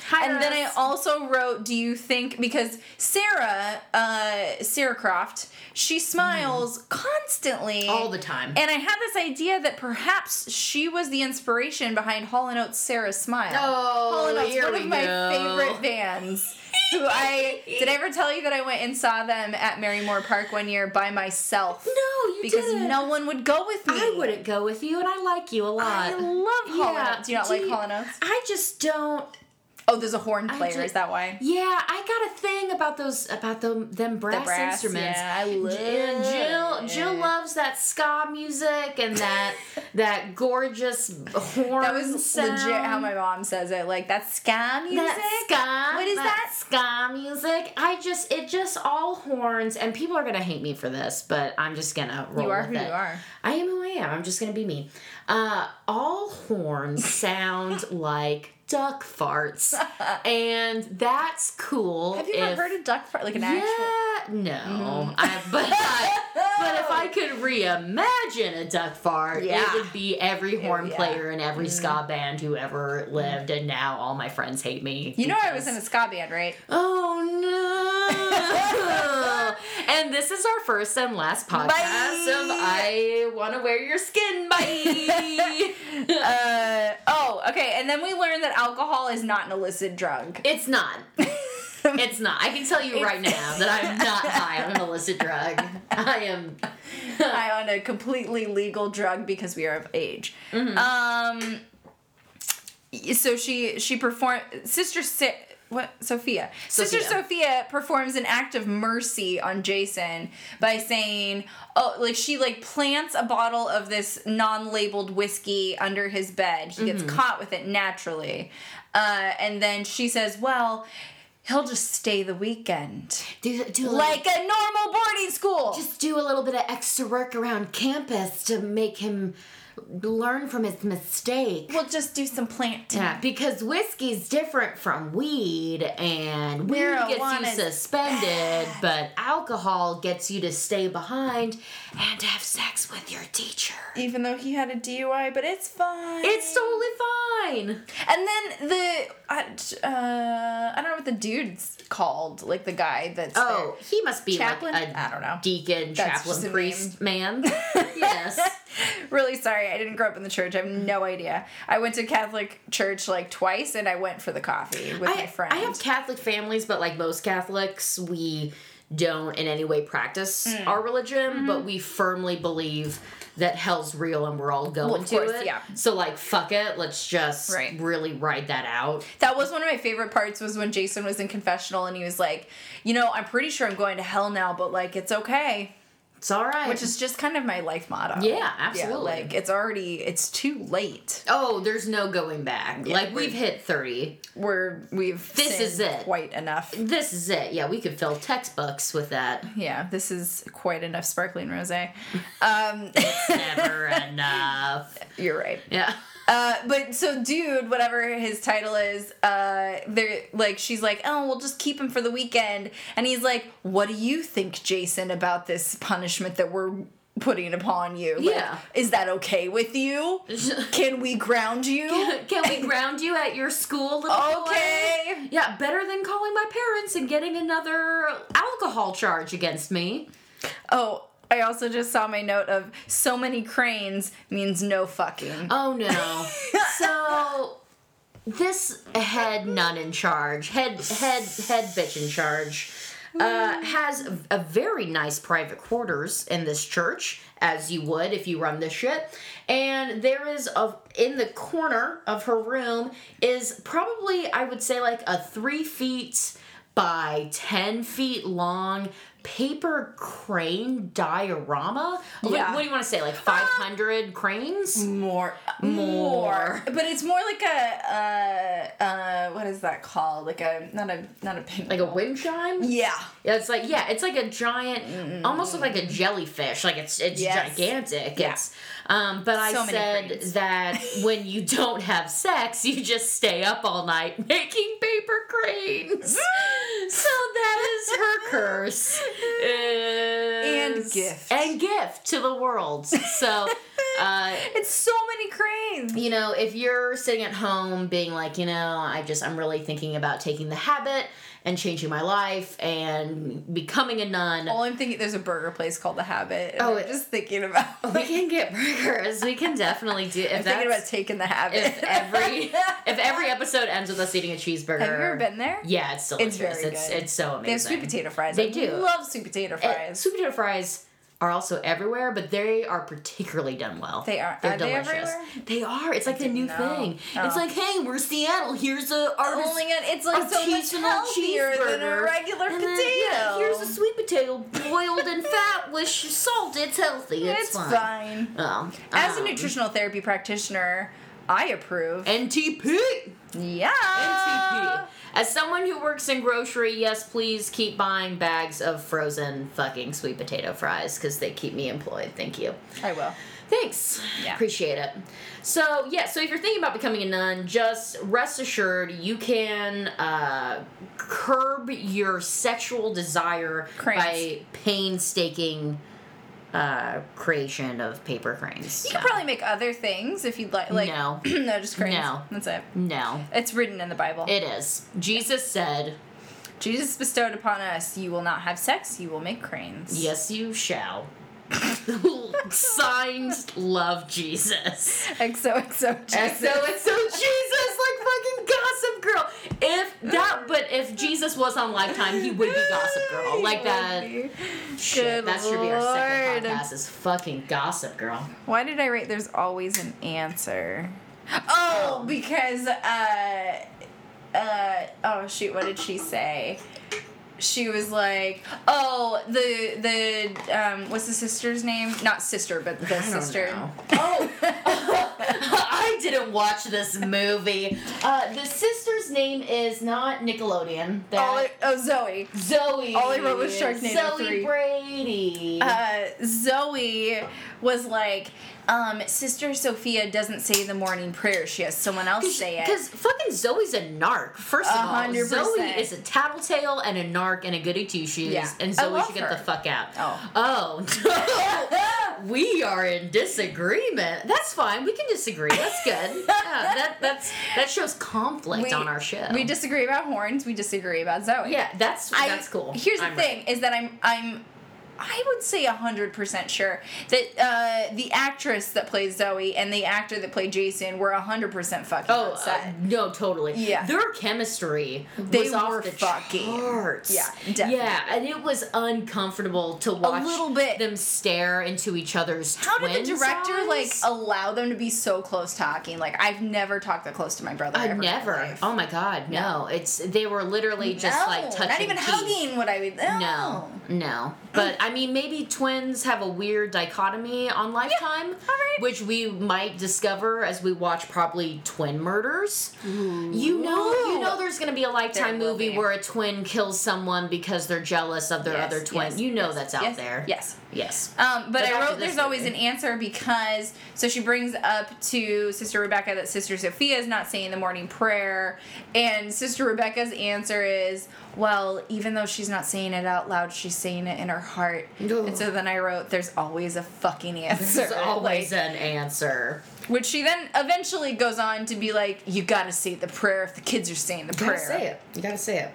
Hire and then I also wrote, do you think because Sarah, uh, Sarah Croft, she smiles constantly Mm. All the time. And I had this idea that perhaps she was the inspiration behind Hall and Oates' Sarah's smile. Oh, Hall and Oates, one of my favorite bands. Who I did I ever tell you that I went and saw them at Marymoor Park one year by myself? No, you because didn't. no one would go with me. I wouldn't go with you, and I like you a lot. I love Hall Yeah. Do you not do like you- Hall and Oates? I just don't. Oh, there's a horn player. ju- Is that why? Yeah, I got a thing about those about them them brass, brass, instruments. yeah, I love and Jill. Jill loves that ska music and that that gorgeous horn That was sound. legit how my mom says it. Like that's ska music. that ska. What is that? ska music? I just it just all horns, and people are gonna hate me for this, but I'm just gonna roll You are with who it. you are. I am who I am. I'm just gonna be me. Uh, all horns sound like duck farts, and that's cool. Have you ever heard a duck fart? Like an actual. Mm-hmm. Yeah, no. I, but I, but if I could reimagine a duck fart, Yeah. it would be every horn yeah. Player in every ska band who ever lived, and now all my friends hate me. You know I was in a ska band, right? Oh no! and this is our first and last podcast Bye. of I Want to Wear Your Skin. Bye! Uh, oh, okay. And then we learned that alcohol is not an illicit drug. it's not. It's not. I can tell you right now that I'm not high on an illicit drug. I am. high on a completely legal drug because we are of age. Mm-hmm. Um, so she she performed sister si- what Sophia. sister Sophia. Sophia performs an act of mercy on Jason by saying oh like she like plants a bottle of this non-labeled whiskey under his bed. He Mm-hmm. gets caught with it naturally, uh, and then she says, well. He'll just stay the weekend. Do, do a little- Like a normal boarding school. just do a little bit of extra work around campus to make him learn from his mistake. we'll just do some planting. Yeah, because whiskey's different from weed, and weed gets you suspended, but alcohol gets you to stay behind and have sex with your teacher. even though he had a DUI, but it's fine. It's totally fine. and then the uh, I don't know what the dude's called, like the guy that's Oh, he must be Chaplain? like a I don't know. deacon, That's chaplain, priest man. yes. really sorry, I didn't grow up in the church. I have no idea. I went to Catholic church like twice, and I went for the coffee with my I, friend. I have Catholic families, but like most Catholics, we don't in any way practice Mm. our religion, Mm-hmm. but we firmly believe that hell's real and we're all going Well, to course, it. yeah. So like fuck it, let's just Right. really ride that out. that was one of my favorite parts was when Jason was in confessional and he was like, you know, I'm pretty sure I'm going to hell now, but like it's okay. It's all right. Which is just kind of my life motto. Yeah, absolutely. like it's already it's too late. oh, there's no going back. Yeah, like we've hit 30. We're we've This is it. quite enough. This is it. Yeah, we could fill textbooks with that. Yeah, this is quite enough sparkling rosé. Um, Never enough. you're right. Yeah. Uh, but so, dude, whatever his title is, uh, they're like, she's like, oh, we'll just keep him for the weekend, and he's like, what do you think, Jason, about this punishment that we're putting upon you? Like, Yeah. is that okay with you? Can we ground you? Can we ground you at your school, little boy? Okay. Yeah, better than calling my parents and getting another alcohol charge against me. Oh, I also just saw my note of so many cranes means no fucking. Oh no. so this head nun in charge, head head head bitch in charge, uh, has a very nice private quarters in this church, as you would if you run this shit. And there is a in the corner of her room is probably I would say like a three feet by ten feet long paper crane diorama. What- Yeah. What, do you want to say? Like five hundred cranes? More, More. but it's more like a uh, uh, what is that called? Like a not a not a pin, Like a wind chime? Yeah, Yeah, it's like yeah, it's like a giant, almost look like a jellyfish. Like it's it's Yes. gigantic. Yeah. It's um, but I So many said that when you don't have sex, you just stay up all night making paper cranes. so that is her curse. And gift. and gift to the world. So. Uh, it's so many cranes. you know, if you're sitting at home being like, you know, I just, I'm really thinking about taking the habit and changing my life and becoming a nun. All I'm thinking, there's a burger place called The Habit. Oh, I'm just thinking about. we can get burgers. We can definitely do. If I'm thinking about taking The Habit. if every if every episode ends with us eating a cheeseburger. Have you ever been there? Yeah, it's delicious. It's It's good. it's, so amazing. They have sweet potato fries. They I do. Love sweet potato Uh, fries. sweet potato fries are also everywhere, but they are particularly done well. They are- They're are they delicious. everywhere? They are. It's like a didn't new know. thing. Oh. It's like, hey, we're Seattle. Here's a artist. Oh my god, it's like so much healthier than a regular And potato. then, yeah, here's a sweet potato boiled in fat with salt. It's healthy. It's, It's fine. fine. Oh, As a um, nutritional therapy practitioner, I approve. NTP. Yeah. NTP. As someone who works in grocery, yes, please keep buying bags of frozen fucking sweet potato fries because they keep me employed. Thank you. I will. Thanks. Yeah. Appreciate it. So, yeah, so if you're thinking about becoming a nun, just rest assured you can uh, curb your sexual desire by painstaking uh, creation of paper cranes. You could probably make other things if you'd like. Like No. no, just cranes. No. That's it. No. It's written in the Bible. It is. Jesus said, Jesus bestowed upon us, you will not have sex, you will make cranes. Yes, you shall. Signed, love Jesus. XOXO Jesus. So Jesus, like fucking Gossip Girl. if that, but if Jesus was on Lifetime, he would be Gossip Girl. Like that. Shit, Good that should be our second Lord. podcast. Is fucking Gossip Girl. Why did I write there's always an answer? Oh, because uh uh oh shoot, what did she say? She was like, "Oh, the the um what's the sister's name? Not sister, but the I don't sister." know. Oh, I didn't watch this movie. Uh, the sister's name is not Nickelodeon. That All I- oh, Zoe. Zoe. all I wrote was Sharknado Zoe 3. Brady. Uh, Zoe was like, um, Sister Sophia doesn't say the morning prayer. She has someone else say it. Because fucking Zoe's a narc. First of all, hundred Zoe is a tattletale and a narc and a goody two shoes, Yeah. and Zoe should get her. the fuck out. Oh. Oh, we are in disagreement. That's fine. We can disagree. That's good. yeah, that that's that shows conflict We- on our show. We disagree about horns. We disagree about Zoe. Yeah, that's I- that's cool. Here's the I'm thing: right. is that I'm I'm I would say hundred percent sure that uh, the actress that plays Zoe and the actor that played Jason were hundred percent fucking Oh on set. uh, no, totally. Yeah. their chemistry They was off were the fucking- charts. yeah, definitely. yeah, and it was uncomfortable to watch a little bit. them stare into each other's. How did the director like allow them to be so close talking? Like I've never talked that close to my brother. I ever in my never. Oh my god, no! It's they were literally just No, like touching. not even teeth. hugging. What I would no. No, no. But I mean, maybe twins have a weird dichotomy on Lifetime, alright. which we might discover as we watch probably twin murders. You know, you know, there's going to be a Lifetime movie be. where a twin kills someone because they're jealous of their Yes, other twin. yes, you know yes, that's out there. Yes. Yes. Um, but But I wrote there's always an answer because so she brings up to Sister Rebecca that Sister Sophia is not saying the morning prayer, and Sister Rebecca's answer is, well, even though she's not saying it out loud, she's saying it in her heart. And so then I wrote, there's always a fucking answer. There's always Like, an answer. which she then eventually goes on to be like, you gotta say the prayer if the kids are saying the prayer. Say it. You gotta say it.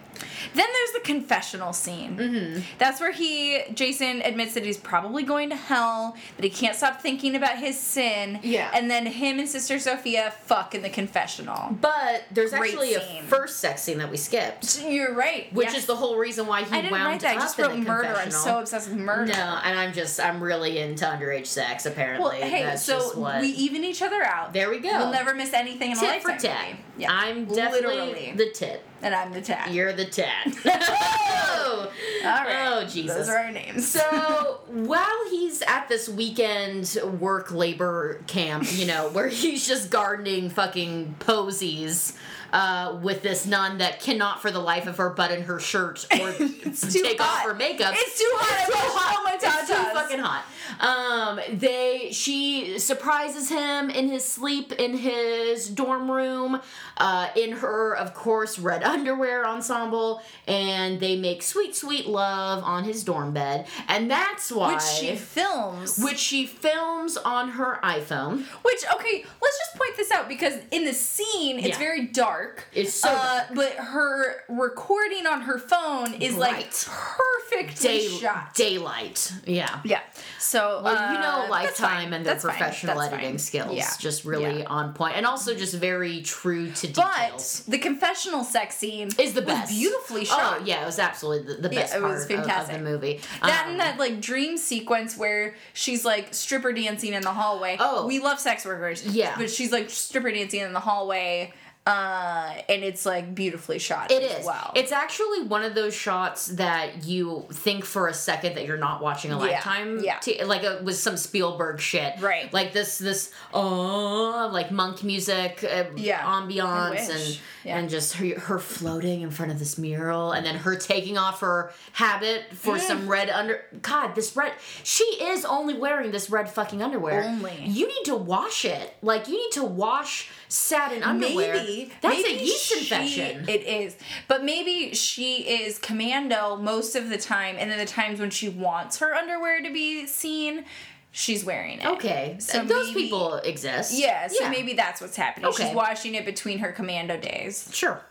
Then there's the confessional scene. Mm-hmm. That's where he, Jason, admits that he's probably going to hell, that he can't stop thinking about his sin. Yeah. And then him and Sister Sophia fuck in the confessional. But there's Great actually scene. a first sex scene that we skipped, You're right. which yes. is the whole reason why he I didn't wound write that. I up just in wrote the murder. I'm so obsessed with murder. No, and I'm just I'm really into underage sex. Apparently, Well, hey, that's so just what. we even each other out. there we go. We'll never miss anything in a tit for lifetime tat. Yeah. I'm definitely Literally. the tit. And I'm the tat. You're the tat. oh, All right. oh, Jesus. Those are our names. So while he's at this weekend work labor camp, you know, where he's just gardening fucking posies uh, with this nun that cannot for the life of her button her shirt or take hot. off her makeup. It's too hot. It's too hot. all my It's too fucking hot. Um, they she surprises him in his sleep in his dorm room, uh, in her of course red underwear ensemble, and they make sweet sweet love on his dorm bed, and that's why Which she films. which she films on her iPhone. Which okay, let's just point this out because in the scene it's Yeah. very dark. It's so uh, dark. but her recording on her phone is like perfectly Day, shot. daylight, yeah. yeah. So Well, uh, you know, Lifetime and their That's professional editing fine. skills Yeah. just really Yeah. on point, and also just very true to details. But the confessional sex scene is the was best. beautifully shot. Oh yeah, it was absolutely the, the Yeah, best it part was of- Of, fantastic. the movie. That Um, and that like dream sequence where she's like stripper dancing in the hallway. Oh. we love sex workers. Yeah. but she's like stripper dancing in the hallway, uh, and it's like beautifully shot. It as is. Well, It's actually one of those shots that you think for a second that you're not watching a Yeah, lifetime. yeah. t- like it was some Spielberg shit. Right. Like this, this, oh, like monk music, uh, Yeah. ambiance, and Yeah. and just her, her floating in front of this mural, and then her taking off her habit for Mm. some red under. God, this red. She is only wearing this red fucking underwear. Only. You need to wash it. Like you need to wash satin underwear. Maybe That's maybe a yeast she- infection. It is, but maybe she is commando most of the time, and then the times when she wants her underwear to be seen, she's wearing it. Okay, So those maybe- people exist. Yeah, so maybe that's what's happening. Okay. She's washing it between her commando days. sure.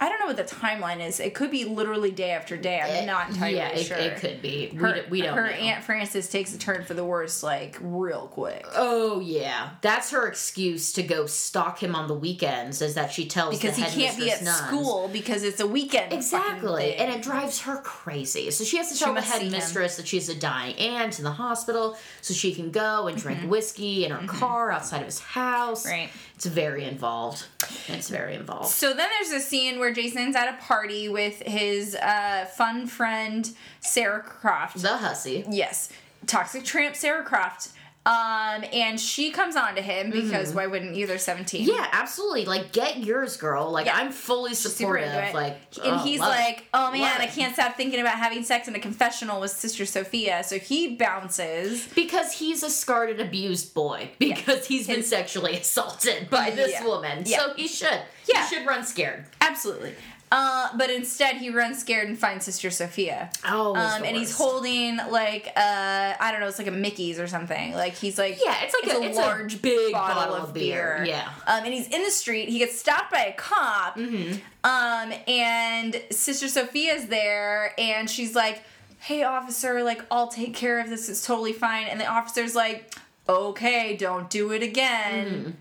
I don't know what the timeline is. It could be literally day after day. I'm not entirely yeah, it, sure. it could be. Her, we, d- we don't her know. Aunt Frances takes a turn for the worse, like real quick. Oh yeah, that's her excuse to go stalk him on the weekends. Is that she tells Because the he can't be at nuns. school because it's a weekend. Exactly, and it drives her crazy. So she has to tell the must see him. headmistress that she's a dying aunt in the hospital, so she can go and drink whiskey in her car outside of his house. Mm-hmm. Right. It's very involved. It's very involved. So then there's a scene where Jason's at a party with his uh, fun friend Sarah Croft. The hussy. Yes, toxic tramp Sarah Croft. Um, and she comes on to him because why wouldn't you? They're 17. Mm-hmm. Yeah, absolutely. Like, get yours, girl. Like, Yeah. I'm fully supportive. Like, and oh, he's love it. like, "Oh man, Love I can't stop thinking about having sex in a confessional with Sister Sophia." So he bounces. Because he's a scarred and abused boy. Because he's been His- sexually assaulted by this Yeah. woman. Yeah. So he should. Yeah. He should run scared. Absolutely. Uh, but instead, he runs scared and finds Sister Sophia. Oh, Um, and he's holding like uh, I don't know, it's like a Mickey's or something. Like he's like Yeah, it's like a- it's a big bottle of beer, yeah. Um, and he's in the street. He gets stopped by a cop. Mm-hmm. Um, and Sister Sophia's there, and she's like, "Hey, officer, like I'll take care of this. It's totally fine." And the officer's like, "Okay, don't do it again."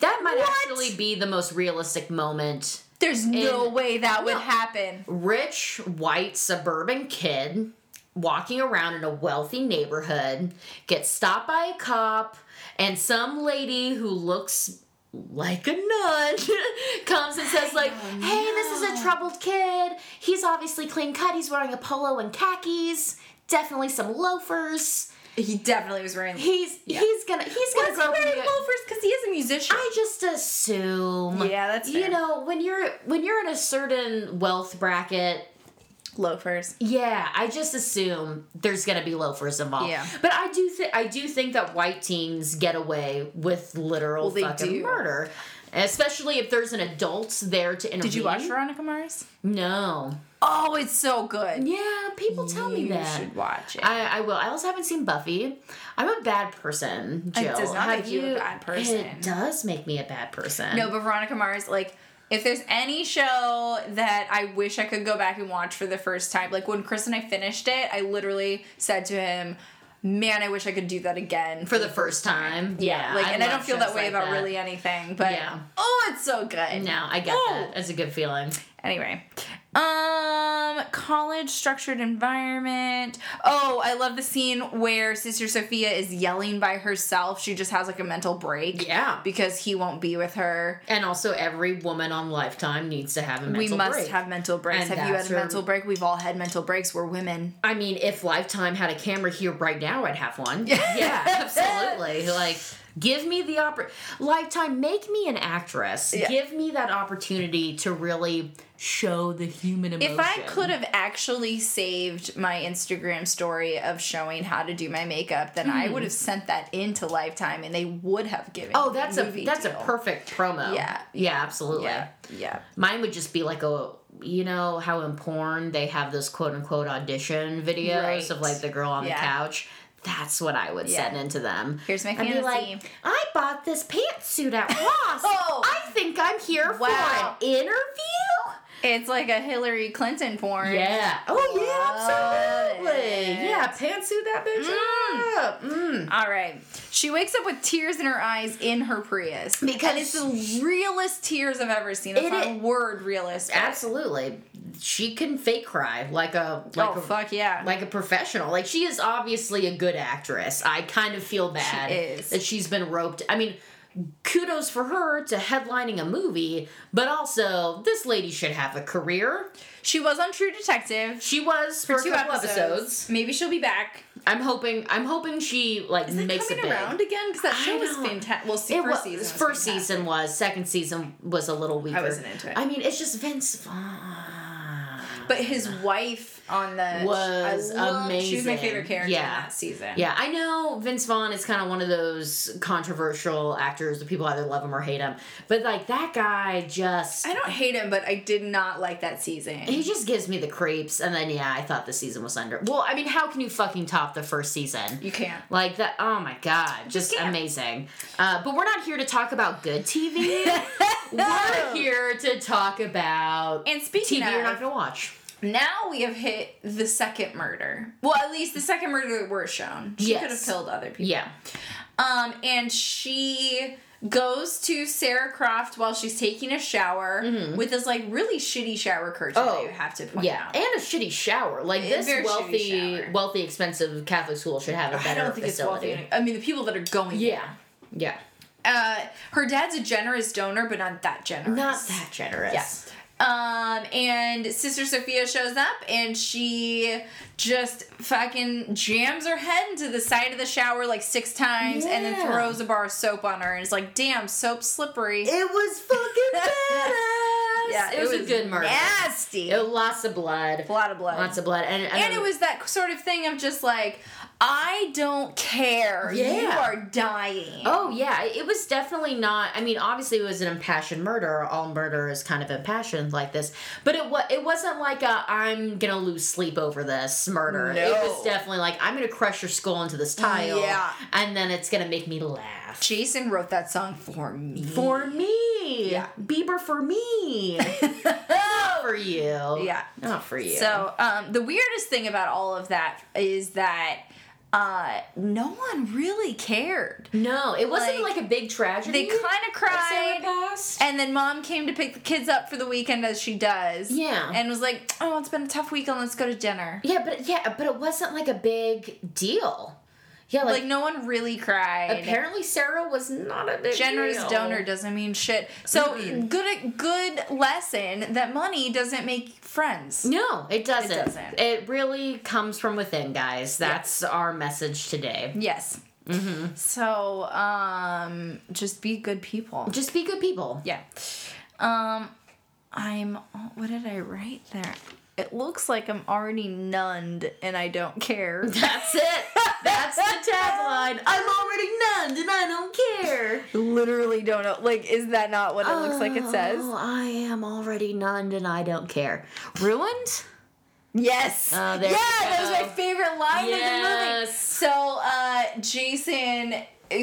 That might What? actually be the most realistic moment. There's no And- way that would No. happen. Rich, white, suburban kid walking around in a wealthy neighborhood gets stopped by a cop, and some lady who looks like a nun comes and says like hey this is a troubled kid. He's obviously clean cut. He's wearing a polo and khakis. Definitely some loafers He definitely was wearing. he's he's gonna he's gonna grow he wearing loafers? Because he is a musician. I just assume. Yeah, that's you know when you're when you're in a certain wealth bracket. loafers. Yeah, I just assume there's gonna be loafers involved. Yeah. but I do think I do think that white teens get away with literal Well, fucking do. murder, especially if there's an adult there to intervene. Did you watch Veronica Mars? No. Oh, it's so good. Yeah, people tell me that. you that. should watch it. I, I will. I also haven't seen Buffy. I'm a bad person, Jill. It does not Have make you a bad person. It does make me a bad person. no, but Veronica Mars, like, if there's any show that I wish I could go back and watch for the first time, like when Chris and I finished it, I literally said to him, "Man, I wish I could do that again for the first time. Yeah, Like, and I don't feel that way like about that. really anything, but Yeah. oh, it's so good. No, I get Oh. that. It's a good feeling. Anyway, um, college structured environment. Oh, I love the scene where Sister Sophia is yelling by herself. She just has like a mental break. Yeah. Because he won't be with her. And also, every woman on Lifetime needs to have a mental we must break. have mental breaks. And have you had a mental break? We've all had mental breaks. We're women. I mean, if Lifetime had a camera here right now, I'd have one. yeah, absolutely. Like, give me the opportunity. Lifetime, make me an actress. Yeah. Give me that opportunity to really show the human emotion. If I could have actually saved my Instagram story of showing how to do my makeup, then I would have sent that into Lifetime and they would have given Hmm. Oh, that's a that's deal. a perfect promo. Yeah. Yeah, absolutely. Yeah, yeah. Mine would just be like a you know how in porn they have those quote unquote audition videos Right. of like the girl on Yeah. the couch. That's what I would Yeah. send into them. Here's my I'd be fantasy. like, I bought this pantsuit at Ross. Oh. I think I'm here Wow. for an interview. It's like a Hillary Clinton porn. Yeah. Oh yeah, absolutely. it. Yeah, pantsuit that bitch up. Mm. All right. She wakes up with tears in her eyes in her Prius. Because- and it's the realest tears I've ever seen. That's It not a word realist. Absolutely. She can fake cry like a like oh, a fuck yeah. like a professional. Like she is obviously a good actress. I kind of feel bad is. that she's been roped. I mean, kudos for her to headlining a movie, but also this lady should have a career. she was on True Detective She was for, for two episodes. episodes. Maybe she'll be back. I'm hoping. I'm hoping she like Is it makes it big. around again? Because that show was fantastic. Well, see, It first was, season. Was first fantastic. season was. Second season was a little weaker. I wasn't into it. I mean, it's just Vince Vaughn. But his wife on the Was loved- She was my favorite character Yeah. in that season. Yeah, I know Vince Vaughn is kind of one of those controversial actors that people either love him or hate him. But like that guy just I don't hate him, but I did not like that season. he just gives me the creeps and then yeah, I thought the season was under. Well, I mean, how can you fucking top the first season? You can't. Like that, oh my god, just amazing. Uh, but we're not here to talk about good TV. we're here to talk about And speaking TV you're not gonna watch. Now we have hit the second murder. Well, at least the second murder that we're shown. She Yes. could have killed other people. Yeah. Um, and she goes to Sarah Croft while she's taking a shower with this like really shitty shower curtain Mm-hmm. Oh, that you have to point Yeah, out. and a shitty shower. Like A this wealthy, wealthy, expensive Catholic school should have a better don't think facility. it's wealthy. I mean, the people that are going. Yeah, yeah, Uh, her dad's a generous donor, but not that generous. not that generous. Yeah. Um, and Sister Sophia shows up and she just fucking jams her head into the side of the shower like six times and then throws a bar of soap on her and is like, damn, soap's slippery. It was fucking badass. yeah, it, was, a good murder. Nasty. It, lots of blood. a lot of blood. Lots of blood, and and, and it was that sort of thing of just like, I don't care. You are dying. Oh yeah, it was definitely not. I mean, obviously it was an impassioned murder. All murder is kind of impassioned like this, but it was it wasn't like I'm gonna lose sleep over this murder. No. It was definitely like I'm gonna crush your skull into this tile, Yeah. and then it's gonna make me laugh. Jason wrote that song for me. For me, Yeah. Bieber for me, not for you, Yeah. not for you. So, um, the weirdest thing about all of that is that uh, no one really cared. no, it wasn't Like, like, a big tragedy. They kind of cried. And then mom came to pick the kids up for the weekend as she does. Yeah. And was like, oh, it's been a tough weekend. Let's go to dinner. yeah, but yeah, but it wasn't like a big deal. Yeah, Like, no one really cried. Apparently, Sarah was not a big Generous deal. donor doesn't mean shit. So Mm-mm. good, good lesson that money doesn't make friends. No, it doesn't. It doesn't. It really comes from within, guys. That's our message today. Yes. Mm-hmm. So, um, just be good people. Just be good people. Yeah. Um, I'm. What did I write there? It looks like I'm already nunned and I don't care. That's it. That's the tagline. I'm already nunned and I don't care. Literally don't know. Like, is that not what it looks like it says? Oh, I am already nunned and I don't care. Ruined? Yes. Oh, yeah, that was my favorite line of the movie. Yes. So, uh, Jason.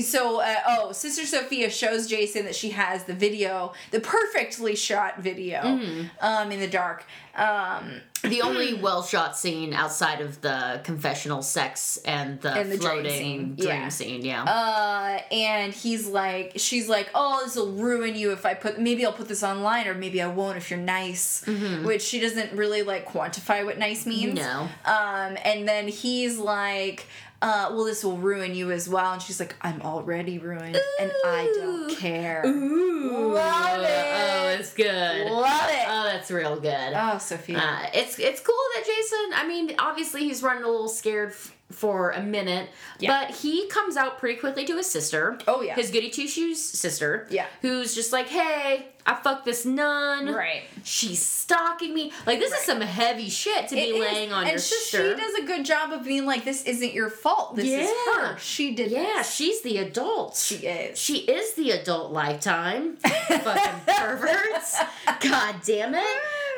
So, uh, oh, Sister Sophia shows Jason that she has the video, the perfectly shot video, Mm-hmm. um, in the dark. Um, The only well shot scene outside of the confessional sex and the, And the dream floating scene. dream Yeah. scene, yeah. Uh, and he's like, she's like, oh, this will ruin you if I put, maybe I'll put this online, or maybe I won't if you're nice. Which she doesn't really like quantify what nice means. No. Um, and then he's like, uh, well, this will ruin you as well. And she's like, I'm already ruined, and I don't care. Ooh. Love it. Oh, it's good. Love it. Oh, that's real good. oh, Sophia. Uh, it's it's cool that Jason. I mean, obviously he's running a little scared f- for a minute, Yeah. but he comes out pretty quickly to his sister. Oh, yeah. his goody two shoes sister. Yeah. who's just like, hey, I fucked this nun. right. She's stalking me. Like this Right. is some heavy shit to be It is. laying on and your so sister. she does a good job of being like, this isn't your fault. This is Yeah. her. She did yeah, this. she's the adult. She is. She is the adult lifetime. Fucking perverts. God damn it.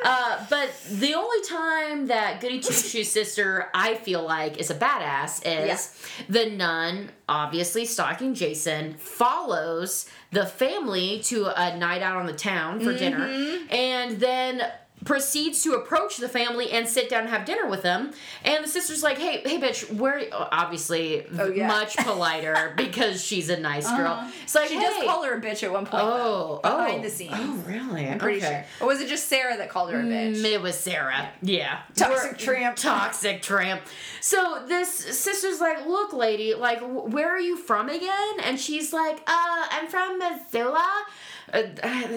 Uh, but the only time that Goody Two Shoes sister, I feel like, is a badass is the nun, obviously stalking Jason, follows the family to a night out on the town for dinner, and then proceeds to approach the family and sit down and have dinner with them. And the sister's like, "Hey, hey, bitch, where?" Obviously, Oh, yeah. much politer because she's a nice girl. Uh-huh. It's like, she hey, does call her a bitch at one point. Oh, though, behind oh. the scenes. Oh, really? I'm pretty okay. sure. Or was it just Sarah that called her a bitch? Mm, It was Sarah. Yeah. Toxic We're- tramp. Toxic tramp. So this sister's like, look, lady, like, where are you from again? And she's like, uh, I'm from Missoula. Uh,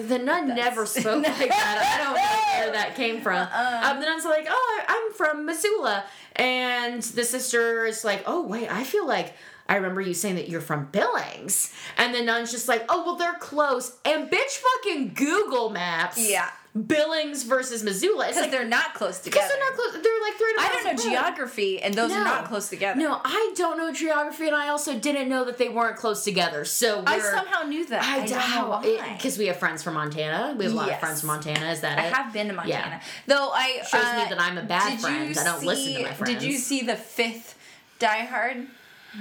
the nun never spoke like that. I don't know where that came from. Uh-uh. Um, the nun's like, oh, I'm from Missoula. And the sister is like, oh, wait, I feel like I remember you saying that you're from Billings. And the nun's just like, oh, well, they're close. And bitch fucking Google Maps. Yeah. Billings versus Missoula. It's Because like, they're not close together. because they're not close. They're like three. I don't know geography, and those No. are not close together. No, I don't know geography, and I also didn't know that they weren't close together. So I somehow knew that. I, I don't know why. because we have friends from Montana. We have a lot Yes. of friends from Montana. Is that I it? have been to Montana. Yeah. Though I Shows me uh, that I'm a bad friend. I don't listen to my friends. Did you see the fifth Die Hard?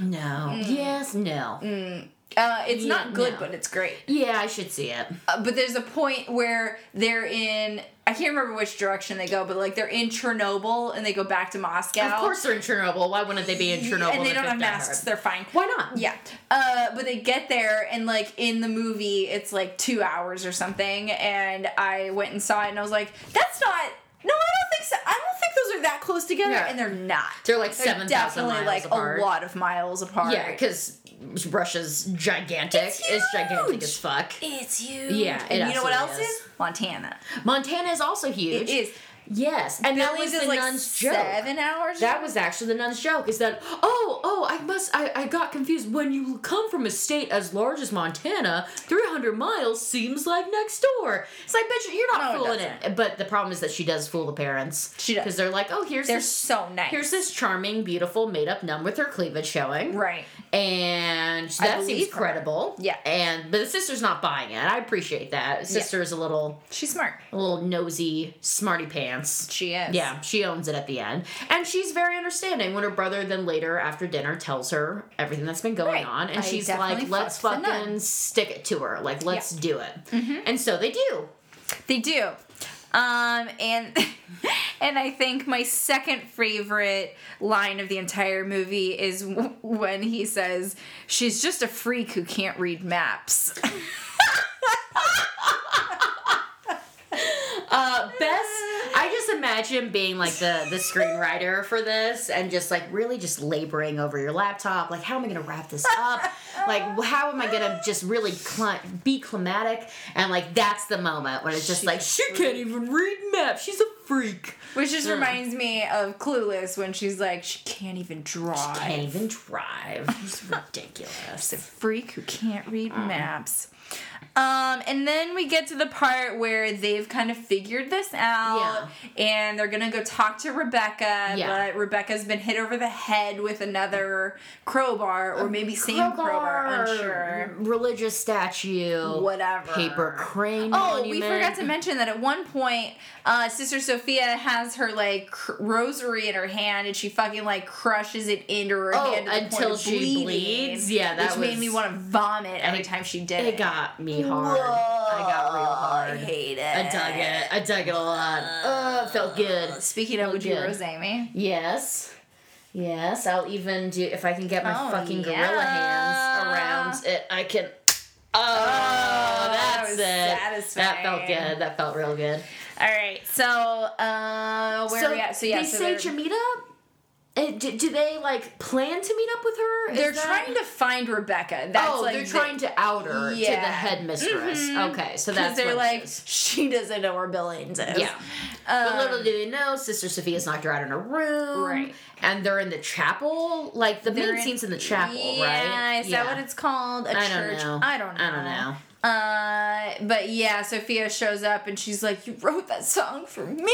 No. Mm. Yes. No. Uh, it's Yeah, not good, no. but it's great. Yeah, I should see it. Uh, but there's a point where they're in. I can't remember which direction they go, but like they're in Chernobyl and they go back to Moscow. Of course they're in Chernobyl. Why wouldn't they be in Chernobyl? and they don't have masks. They're fine. Why not? Yeah. Uh, but they get there and like in the movie it's like two hours or something and I went and saw it and I was like, that's not no, I don't think so. I don't think those are that close together, Yeah. and they're not. They're like 7,000 definitely miles like apart. a lot of miles apart. Yeah, because Russia's gigantic. It's It's, gigantic as fuck. it's huge. Yeah, and you know what else is? is. Montana. Montana is also huge. It is. Yes, and that was the like nun's joke. seven hours. That was actually the nun's joke. Is that oh oh I must I, I got confused when you come from a state as large as Montana, three hundred miles seems like next door. It's like bitch, you're not No, fooling doesn't. it. But the problem is that she does fool the parents. She does. because they're like oh here's They're this so nice. here's this charming beautiful made up nun with her cleavage showing. right. And that seems credible. Yeah. And but the sister's not buying it. I appreciate that. Sister's a little She's smart. a little nosy, smarty pants. She is. Yeah, she owns it at the end. And she's very understanding when her brother then later after dinner tells her everything that's been going Right. on. And I she's like, let's fucked the nun." fucking stick it to her. Like, let's do it. Mm-hmm. And so they do. They do. Um, and and I think my second favorite line of the entire movie is w- when he says, "She's just a freak who can't read maps." Uh, Bess, I just imagine being like the the screenwriter for this and just like really just laboring over your laptop. Like, how am I gonna wrap this up? Like, how am I gonna just really cli- be climatic? And like, that's the moment when it's just She's like, she can't even read maps. She's a freak. Which just reminds me of Clueless when she's like, "She can't even drive." She can't even drive. It's ridiculous. a freak who can't read maps. Um, and then we get to the part where they've kind of figured this out, yeah. and they're gonna go talk to Rebecca. Yeah. But Rebecca's been hit over the head with another crowbar, or maybe same crowbar, unsure. Religious statue. Whatever. Paper crane. Oh, we forgot to mention that at one point, uh, Sister Sophia has her like cr- rosary in her hand, and she fucking like crushes it into her Oh, hand to the point until she bleeding, bleeds? Yeah, that which made me want to vomit every It- time she did It got me hard. I got real hard. I hate it. I dug it. I dug it a lot. Oh, it felt good. Uh, speaking of, would you rose Amy? Yes. Yes, I'll even do if I can get my Oh, fucking gorilla hands around it. I can. Oh, that that's was it. That felt good. That felt real good. All right, so uh, where so are we at? So yeah, they so say they're- to meet up. Uh, do, do they like plan to meet up with her? Is they're that- trying to find Rebecca. That's oh, like they're the- trying to out her to the Yeah. headmistress. Okay, so that's they're what it like is. she doesn't know where Billings is. Yeah. But Um, little do they know, Sister Sophia's knocked her out in her room. Right. And they're in the chapel. Like, the They're main in- scene's in the chapel, yeah, right? Is that what it's called? A I don't church? know. I don't know. I don't know. Uh, but yeah, Sophia shows up and she's like, "You wrote that song for me."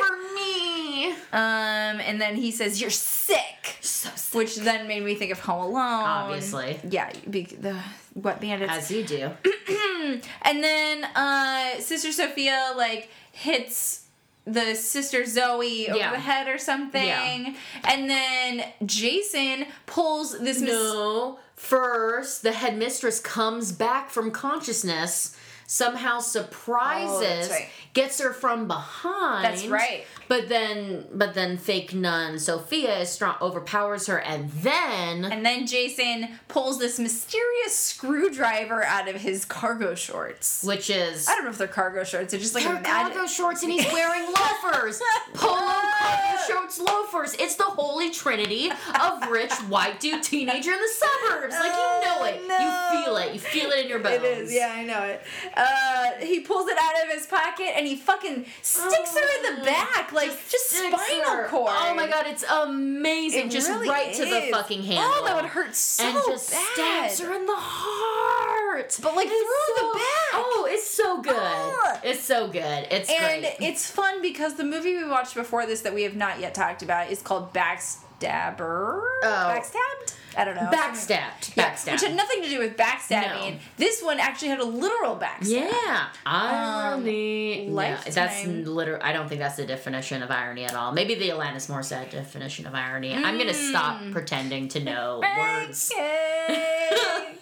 for me. Um, and then he says, "You're sick," So sick. which then made me think of Home Alone. Obviously. yeah. Be, the Wet Bandits. As you do. and then uh, Sister Sophia like hits the sister Zoe over Yeah. the head or something, Yeah. and then Jason pulls this. No. First, the headmistress comes back from consciousness, somehow oh, surprises, right. gets her from behind. That's right. But then, but then, fake nun Sophia is strong, overpowers her, and then And then Jason pulls this mysterious screwdriver out of his cargo shorts. which is I don't know if they're cargo shorts. They're just like They're magic- cargo shorts and he's wearing loafers. Polo cargo shorts, loafers. It's the holy trinity of rich white dude teenager in the suburbs. Like you know it. Oh, no. You it. You feel it in your bones. It is, yeah, I know it. Uh, he pulls it out of his pocket and he fucking sticks her in the back, like just, Sticks spinal her. cord. Oh my god, it's amazing. It just really right to the fucking handle. Oh, that would hurt so and just bad. stabs her in the heart. But, like, It's through the back. Oh, it's so good. Ah. It's so good. It's great. And great. it's fun because the movie we watched before this that we have not yet talked about is called Backstabber. Backstabbed? I don't know. Backstabbed. Yeah, Backstabbed. Which had nothing to do with backstabbing. No. This one actually had a literal backstab. Yeah, irony. Um, yeah, that's literal. I don't think that's the definition of irony at all. Maybe the Alanis Morissette definition of irony. I'm gonna stop Mm. pretending to know words.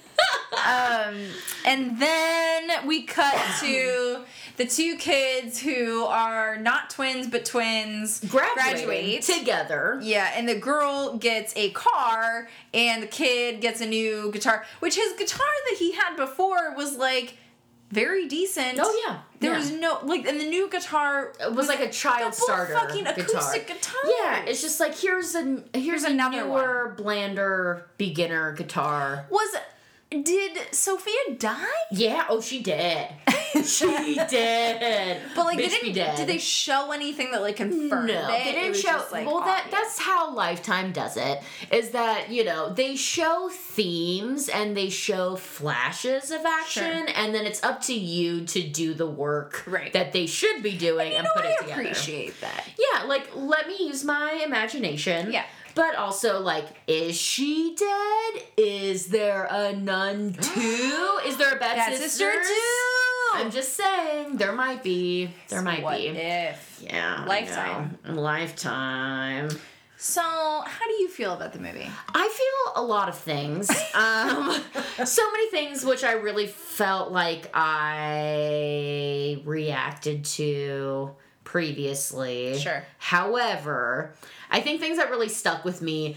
Um, and then we cut to the two kids who are not twins but twins graduate. together. Yeah, and the girl gets a car, and the kid gets a new guitar. Which his guitar that he had before was like very decent. Oh, yeah. there Yeah. was no like, and the new guitar It was like a child starter fucking guitar. acoustic guitar. Yeah, it's just like here's a here's, a another newer, blander beginner guitar. was. Did Sophia die? Yeah, oh she did. she did. But like, Bitch be didn't. Did they show anything that like confirmed No, it? they didn't show. like, well, that obvious. that's how Lifetime does it. Is that you know they show themes and they show flashes of action, and then it's up to you to do the work Right. that they should be doing and, No, put I it together. I appreciate that. Yeah, like let me use my imagination. Yeah. But also, like, is she dead? Is there a nun too? Is there a bad, Bad sister, too. I'm just saying, there might be. There might what be. if? Yeah. Lifetime. Lifetime. So, how do you feel about the movie? I feel a lot of things. um, so many things which I really felt like I reacted to previously. Sure. However, I think things that really stuck with me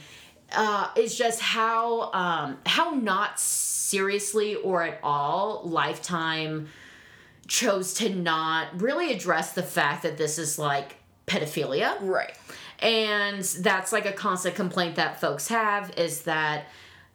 uh, is just how um, how not seriously or at all Lifetime chose to not really address the fact that this is like pedophilia Right. and that's like a constant complaint that folks have is that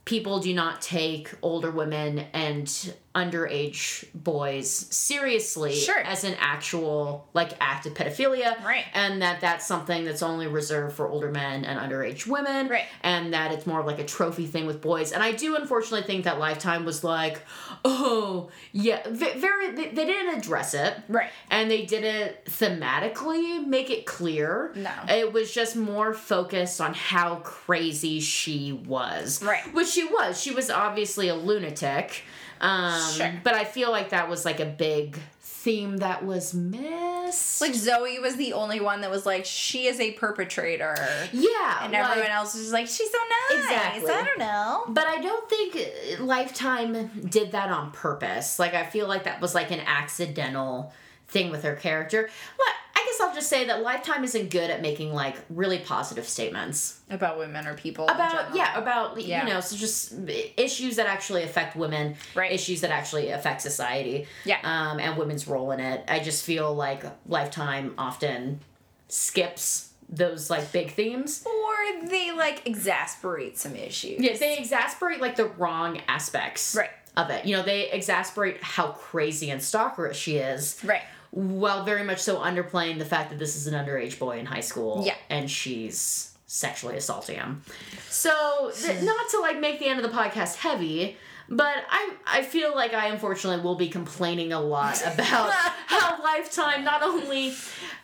people do not take older women and underage boys seriously Sure. as an actual like act of pedophilia Right. and that that's something that's only reserved for older men and underage women Right. and that it's more of like a trophy thing with boys and i do unfortunately think that lifetime was like oh yeah ve- very they, they didn't address it Right. and they didn't thematically make it clear. No. It was just more focused on how crazy she was. Right. Which she was. She was obviously a lunatic. Um, Sure. But I feel like that was like a big theme that was missed. Like Zoe was the only one that was like, she is a perpetrator. yeah. And like- everyone else was just like, she's so nice. Exactly. I don't know. But I don't think Lifetime did that on purpose. Like I feel like that was like an accidental thing with her character. I guess I'll just say that Lifetime isn't good at making like really positive statements About women or people. about yeah about Yeah. you know so just issues that actually affect women, Right. issues that actually affect society, Yeah. um, and women's role in it. I just feel like Lifetime often skips those like big themes. Or they like exasperate some issues. Yeah, they exasperate like the wrong aspects Right. of it. You know, they exasperate how crazy and stalkerish she is, Right. While very much so underplaying the fact that this is an underage boy in high school. Yeah. and she's sexually assaulting him. So, th- not to like make the end of the podcast heavy. But I, I feel like I unfortunately will be complaining a lot about how Lifetime not only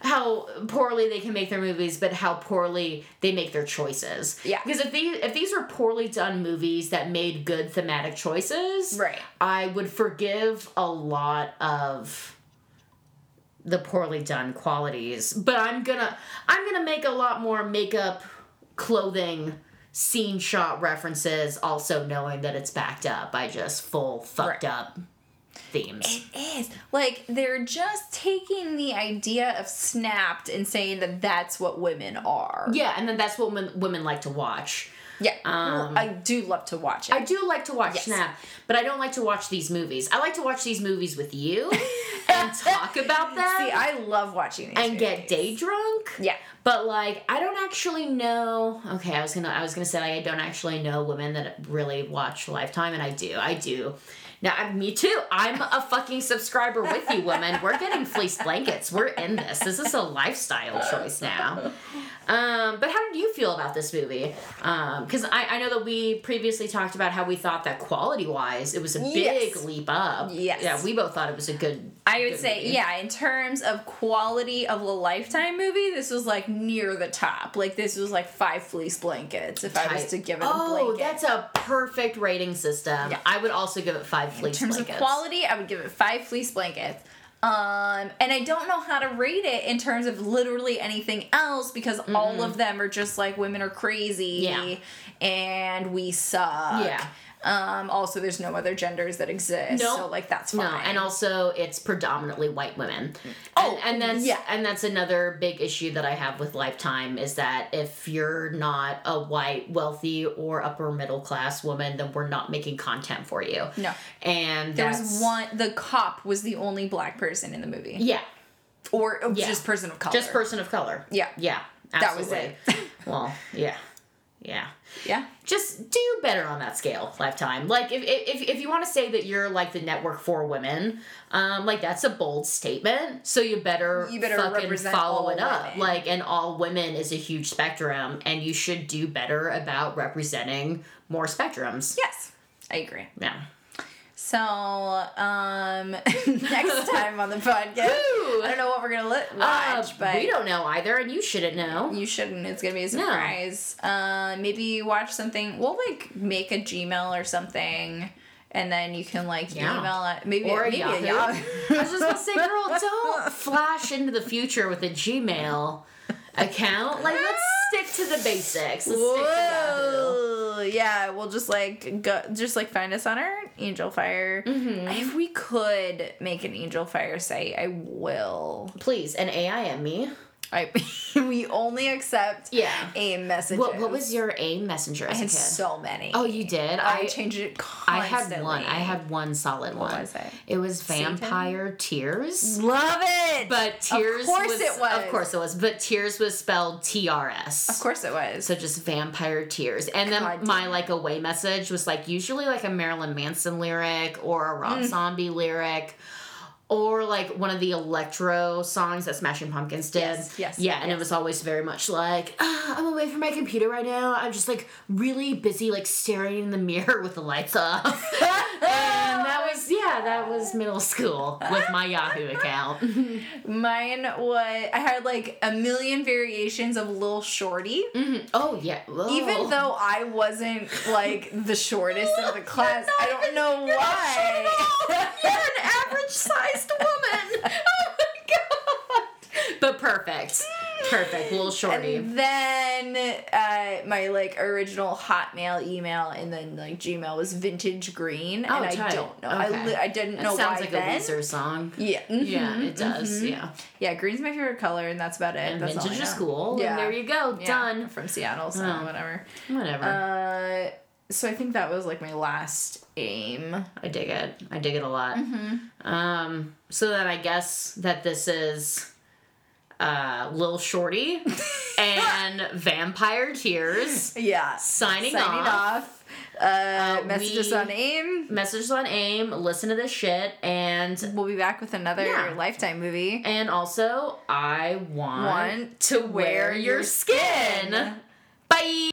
how poorly they can make their movies, but how poorly they make their choices. Yeah. Because if these if these were poorly done movies that made good thematic choices, Right. I would forgive a lot of the poorly done qualities. But I'm gonna I'm gonna make a lot more makeup, clothing, scene shot references, also knowing that it's backed up by just full fucked Right. up themes. It is. Like, they're just taking the idea of Snapped and saying that that's what women are. Yeah, and then that's what women, women like to watch. Yeah. Um, I do love to watch it. I do like to watch Yes. Snap, but I don't like to watch these movies. I like to watch these movies with you and talk about them See, I love watching these and get day drunk. Yeah. But like, I don't actually know. Okay, I was gonna, I was gonna say I don't actually know women that really watch Lifetime, and I do, I do. Now, I- me too. I'm a fucking subscriber with you, woman. We're getting fleece blankets. We're in this. This is a lifestyle choice now. Um, but how did you feel about this movie? Because I, I know that we previously talked about how we thought that quality wise, it was a big Yes. leap up. Yes. Yeah, we both thought it was a good. I would good say, movie. yeah, in terms of quality of a lifetime movie, this was like near the top. Like this was like five fleece blankets if I was to give it a oh, that's a perfect rating system. Yeah. I would also give it five fleece in terms blankets. of quality, I would give it five fleece blankets. Um, and I don't know how to rate it in terms of literally anything else because all of them are just like women are crazy Yeah. and we suck. Yeah. Um, also, there's no other genders that exist, No. so like that's fine. No, and also it's predominantly white women. Oh, and, and that's yeah. and that's another big issue that I have with Lifetime is that if you're not a white, wealthy, or upper middle class woman, then we're not making content for you. no, And there was one. The cop was the only black person in the movie, Yeah, or uh, Yeah. just person of color. just person of color. Yeah. yeah, That was it. well, yeah, yeah. Yeah. just do better on that scale lifetime like if, if, if you want to say that you're like the network for women um like that's a bold statement so you better You better fucking follow it up women. like and all women is a huge spectrum and you should do better about representing more spectrums Yes, I agree. yeah So, um, next time on the podcast, Woo! I don't know what we're gonna li- Uh, watch, but we don't know either and you shouldn't know You shouldn't. It's gonna be a surprise. Uh, maybe watch something. We'll like make a Gmail or something, and then you can like Yeah. email it. Maybe or a maybe Yahoo. a Yahoo. I was just gonna say, girl, don't flash into the future with a Gmail account. Like, let's stick to the basics. Let's stick Yeah, we'll just like go, just like find us on our Angelfire. Mm-hmm. If we could make an Angelfire site, I will. Please, and AIM me. I we only accept Yeah. AIM messages. What What was your AIM messenger I had so many. oh, you did. I, I changed it Constantly. I had one. I had one solid one. was it? It was Vampire Tears. love it. But Tears Of course was, it was. Of course it was. But Tears was spelled T R S. of course it was. So just vampire tears. And then God my like away message was like usually like a Marilyn Manson lyric or a Rob Mm. Zombie lyric. Or like one of the electro songs that Smashing Pumpkins did. Yes, yes, Yeah, and yes. it was always very much like, ah, I'm away from my computer right now. I'm just like really busy, like staring in the mirror with the lights off. and that was, yeah, that was middle school with my Yahoo account. Mine was I had like a million variations of Lil Shorty. Mhm. Oh, yeah. Even Oh. though I wasn't like the shortest of the class, I don't know why. short at all. You're an average sized woman. Oh my god. But perfect. Perfect. Little shorty. And then uh, my like original Hotmail email and then like Gmail was vintage green, Oh, and I don't know. I, Okay. li- I didn't That know sounds why like then. a Weezer song. Yeah, mhm, Yeah, it does. mhm. Yeah. Yeah, green's my favorite color, and that's about it. And that's vintage I is cool. Yeah. And there you go. Yeah, Done. from Seattle, so Oh. whatever. Whatever. Uh, so I think that was like my last aim. I dig it. I dig it a lot. Mm-hmm. Um, so then I guess that this is uh Lil Shorty and Vampire Tears Yeah. signing, Signing off. off. Uh, Uh, message us on AIM. Messages on AIM, listen to this shit, and We'll be back with another Yeah. Lifetime movie. and also I want, Want to wear your skin. Bye.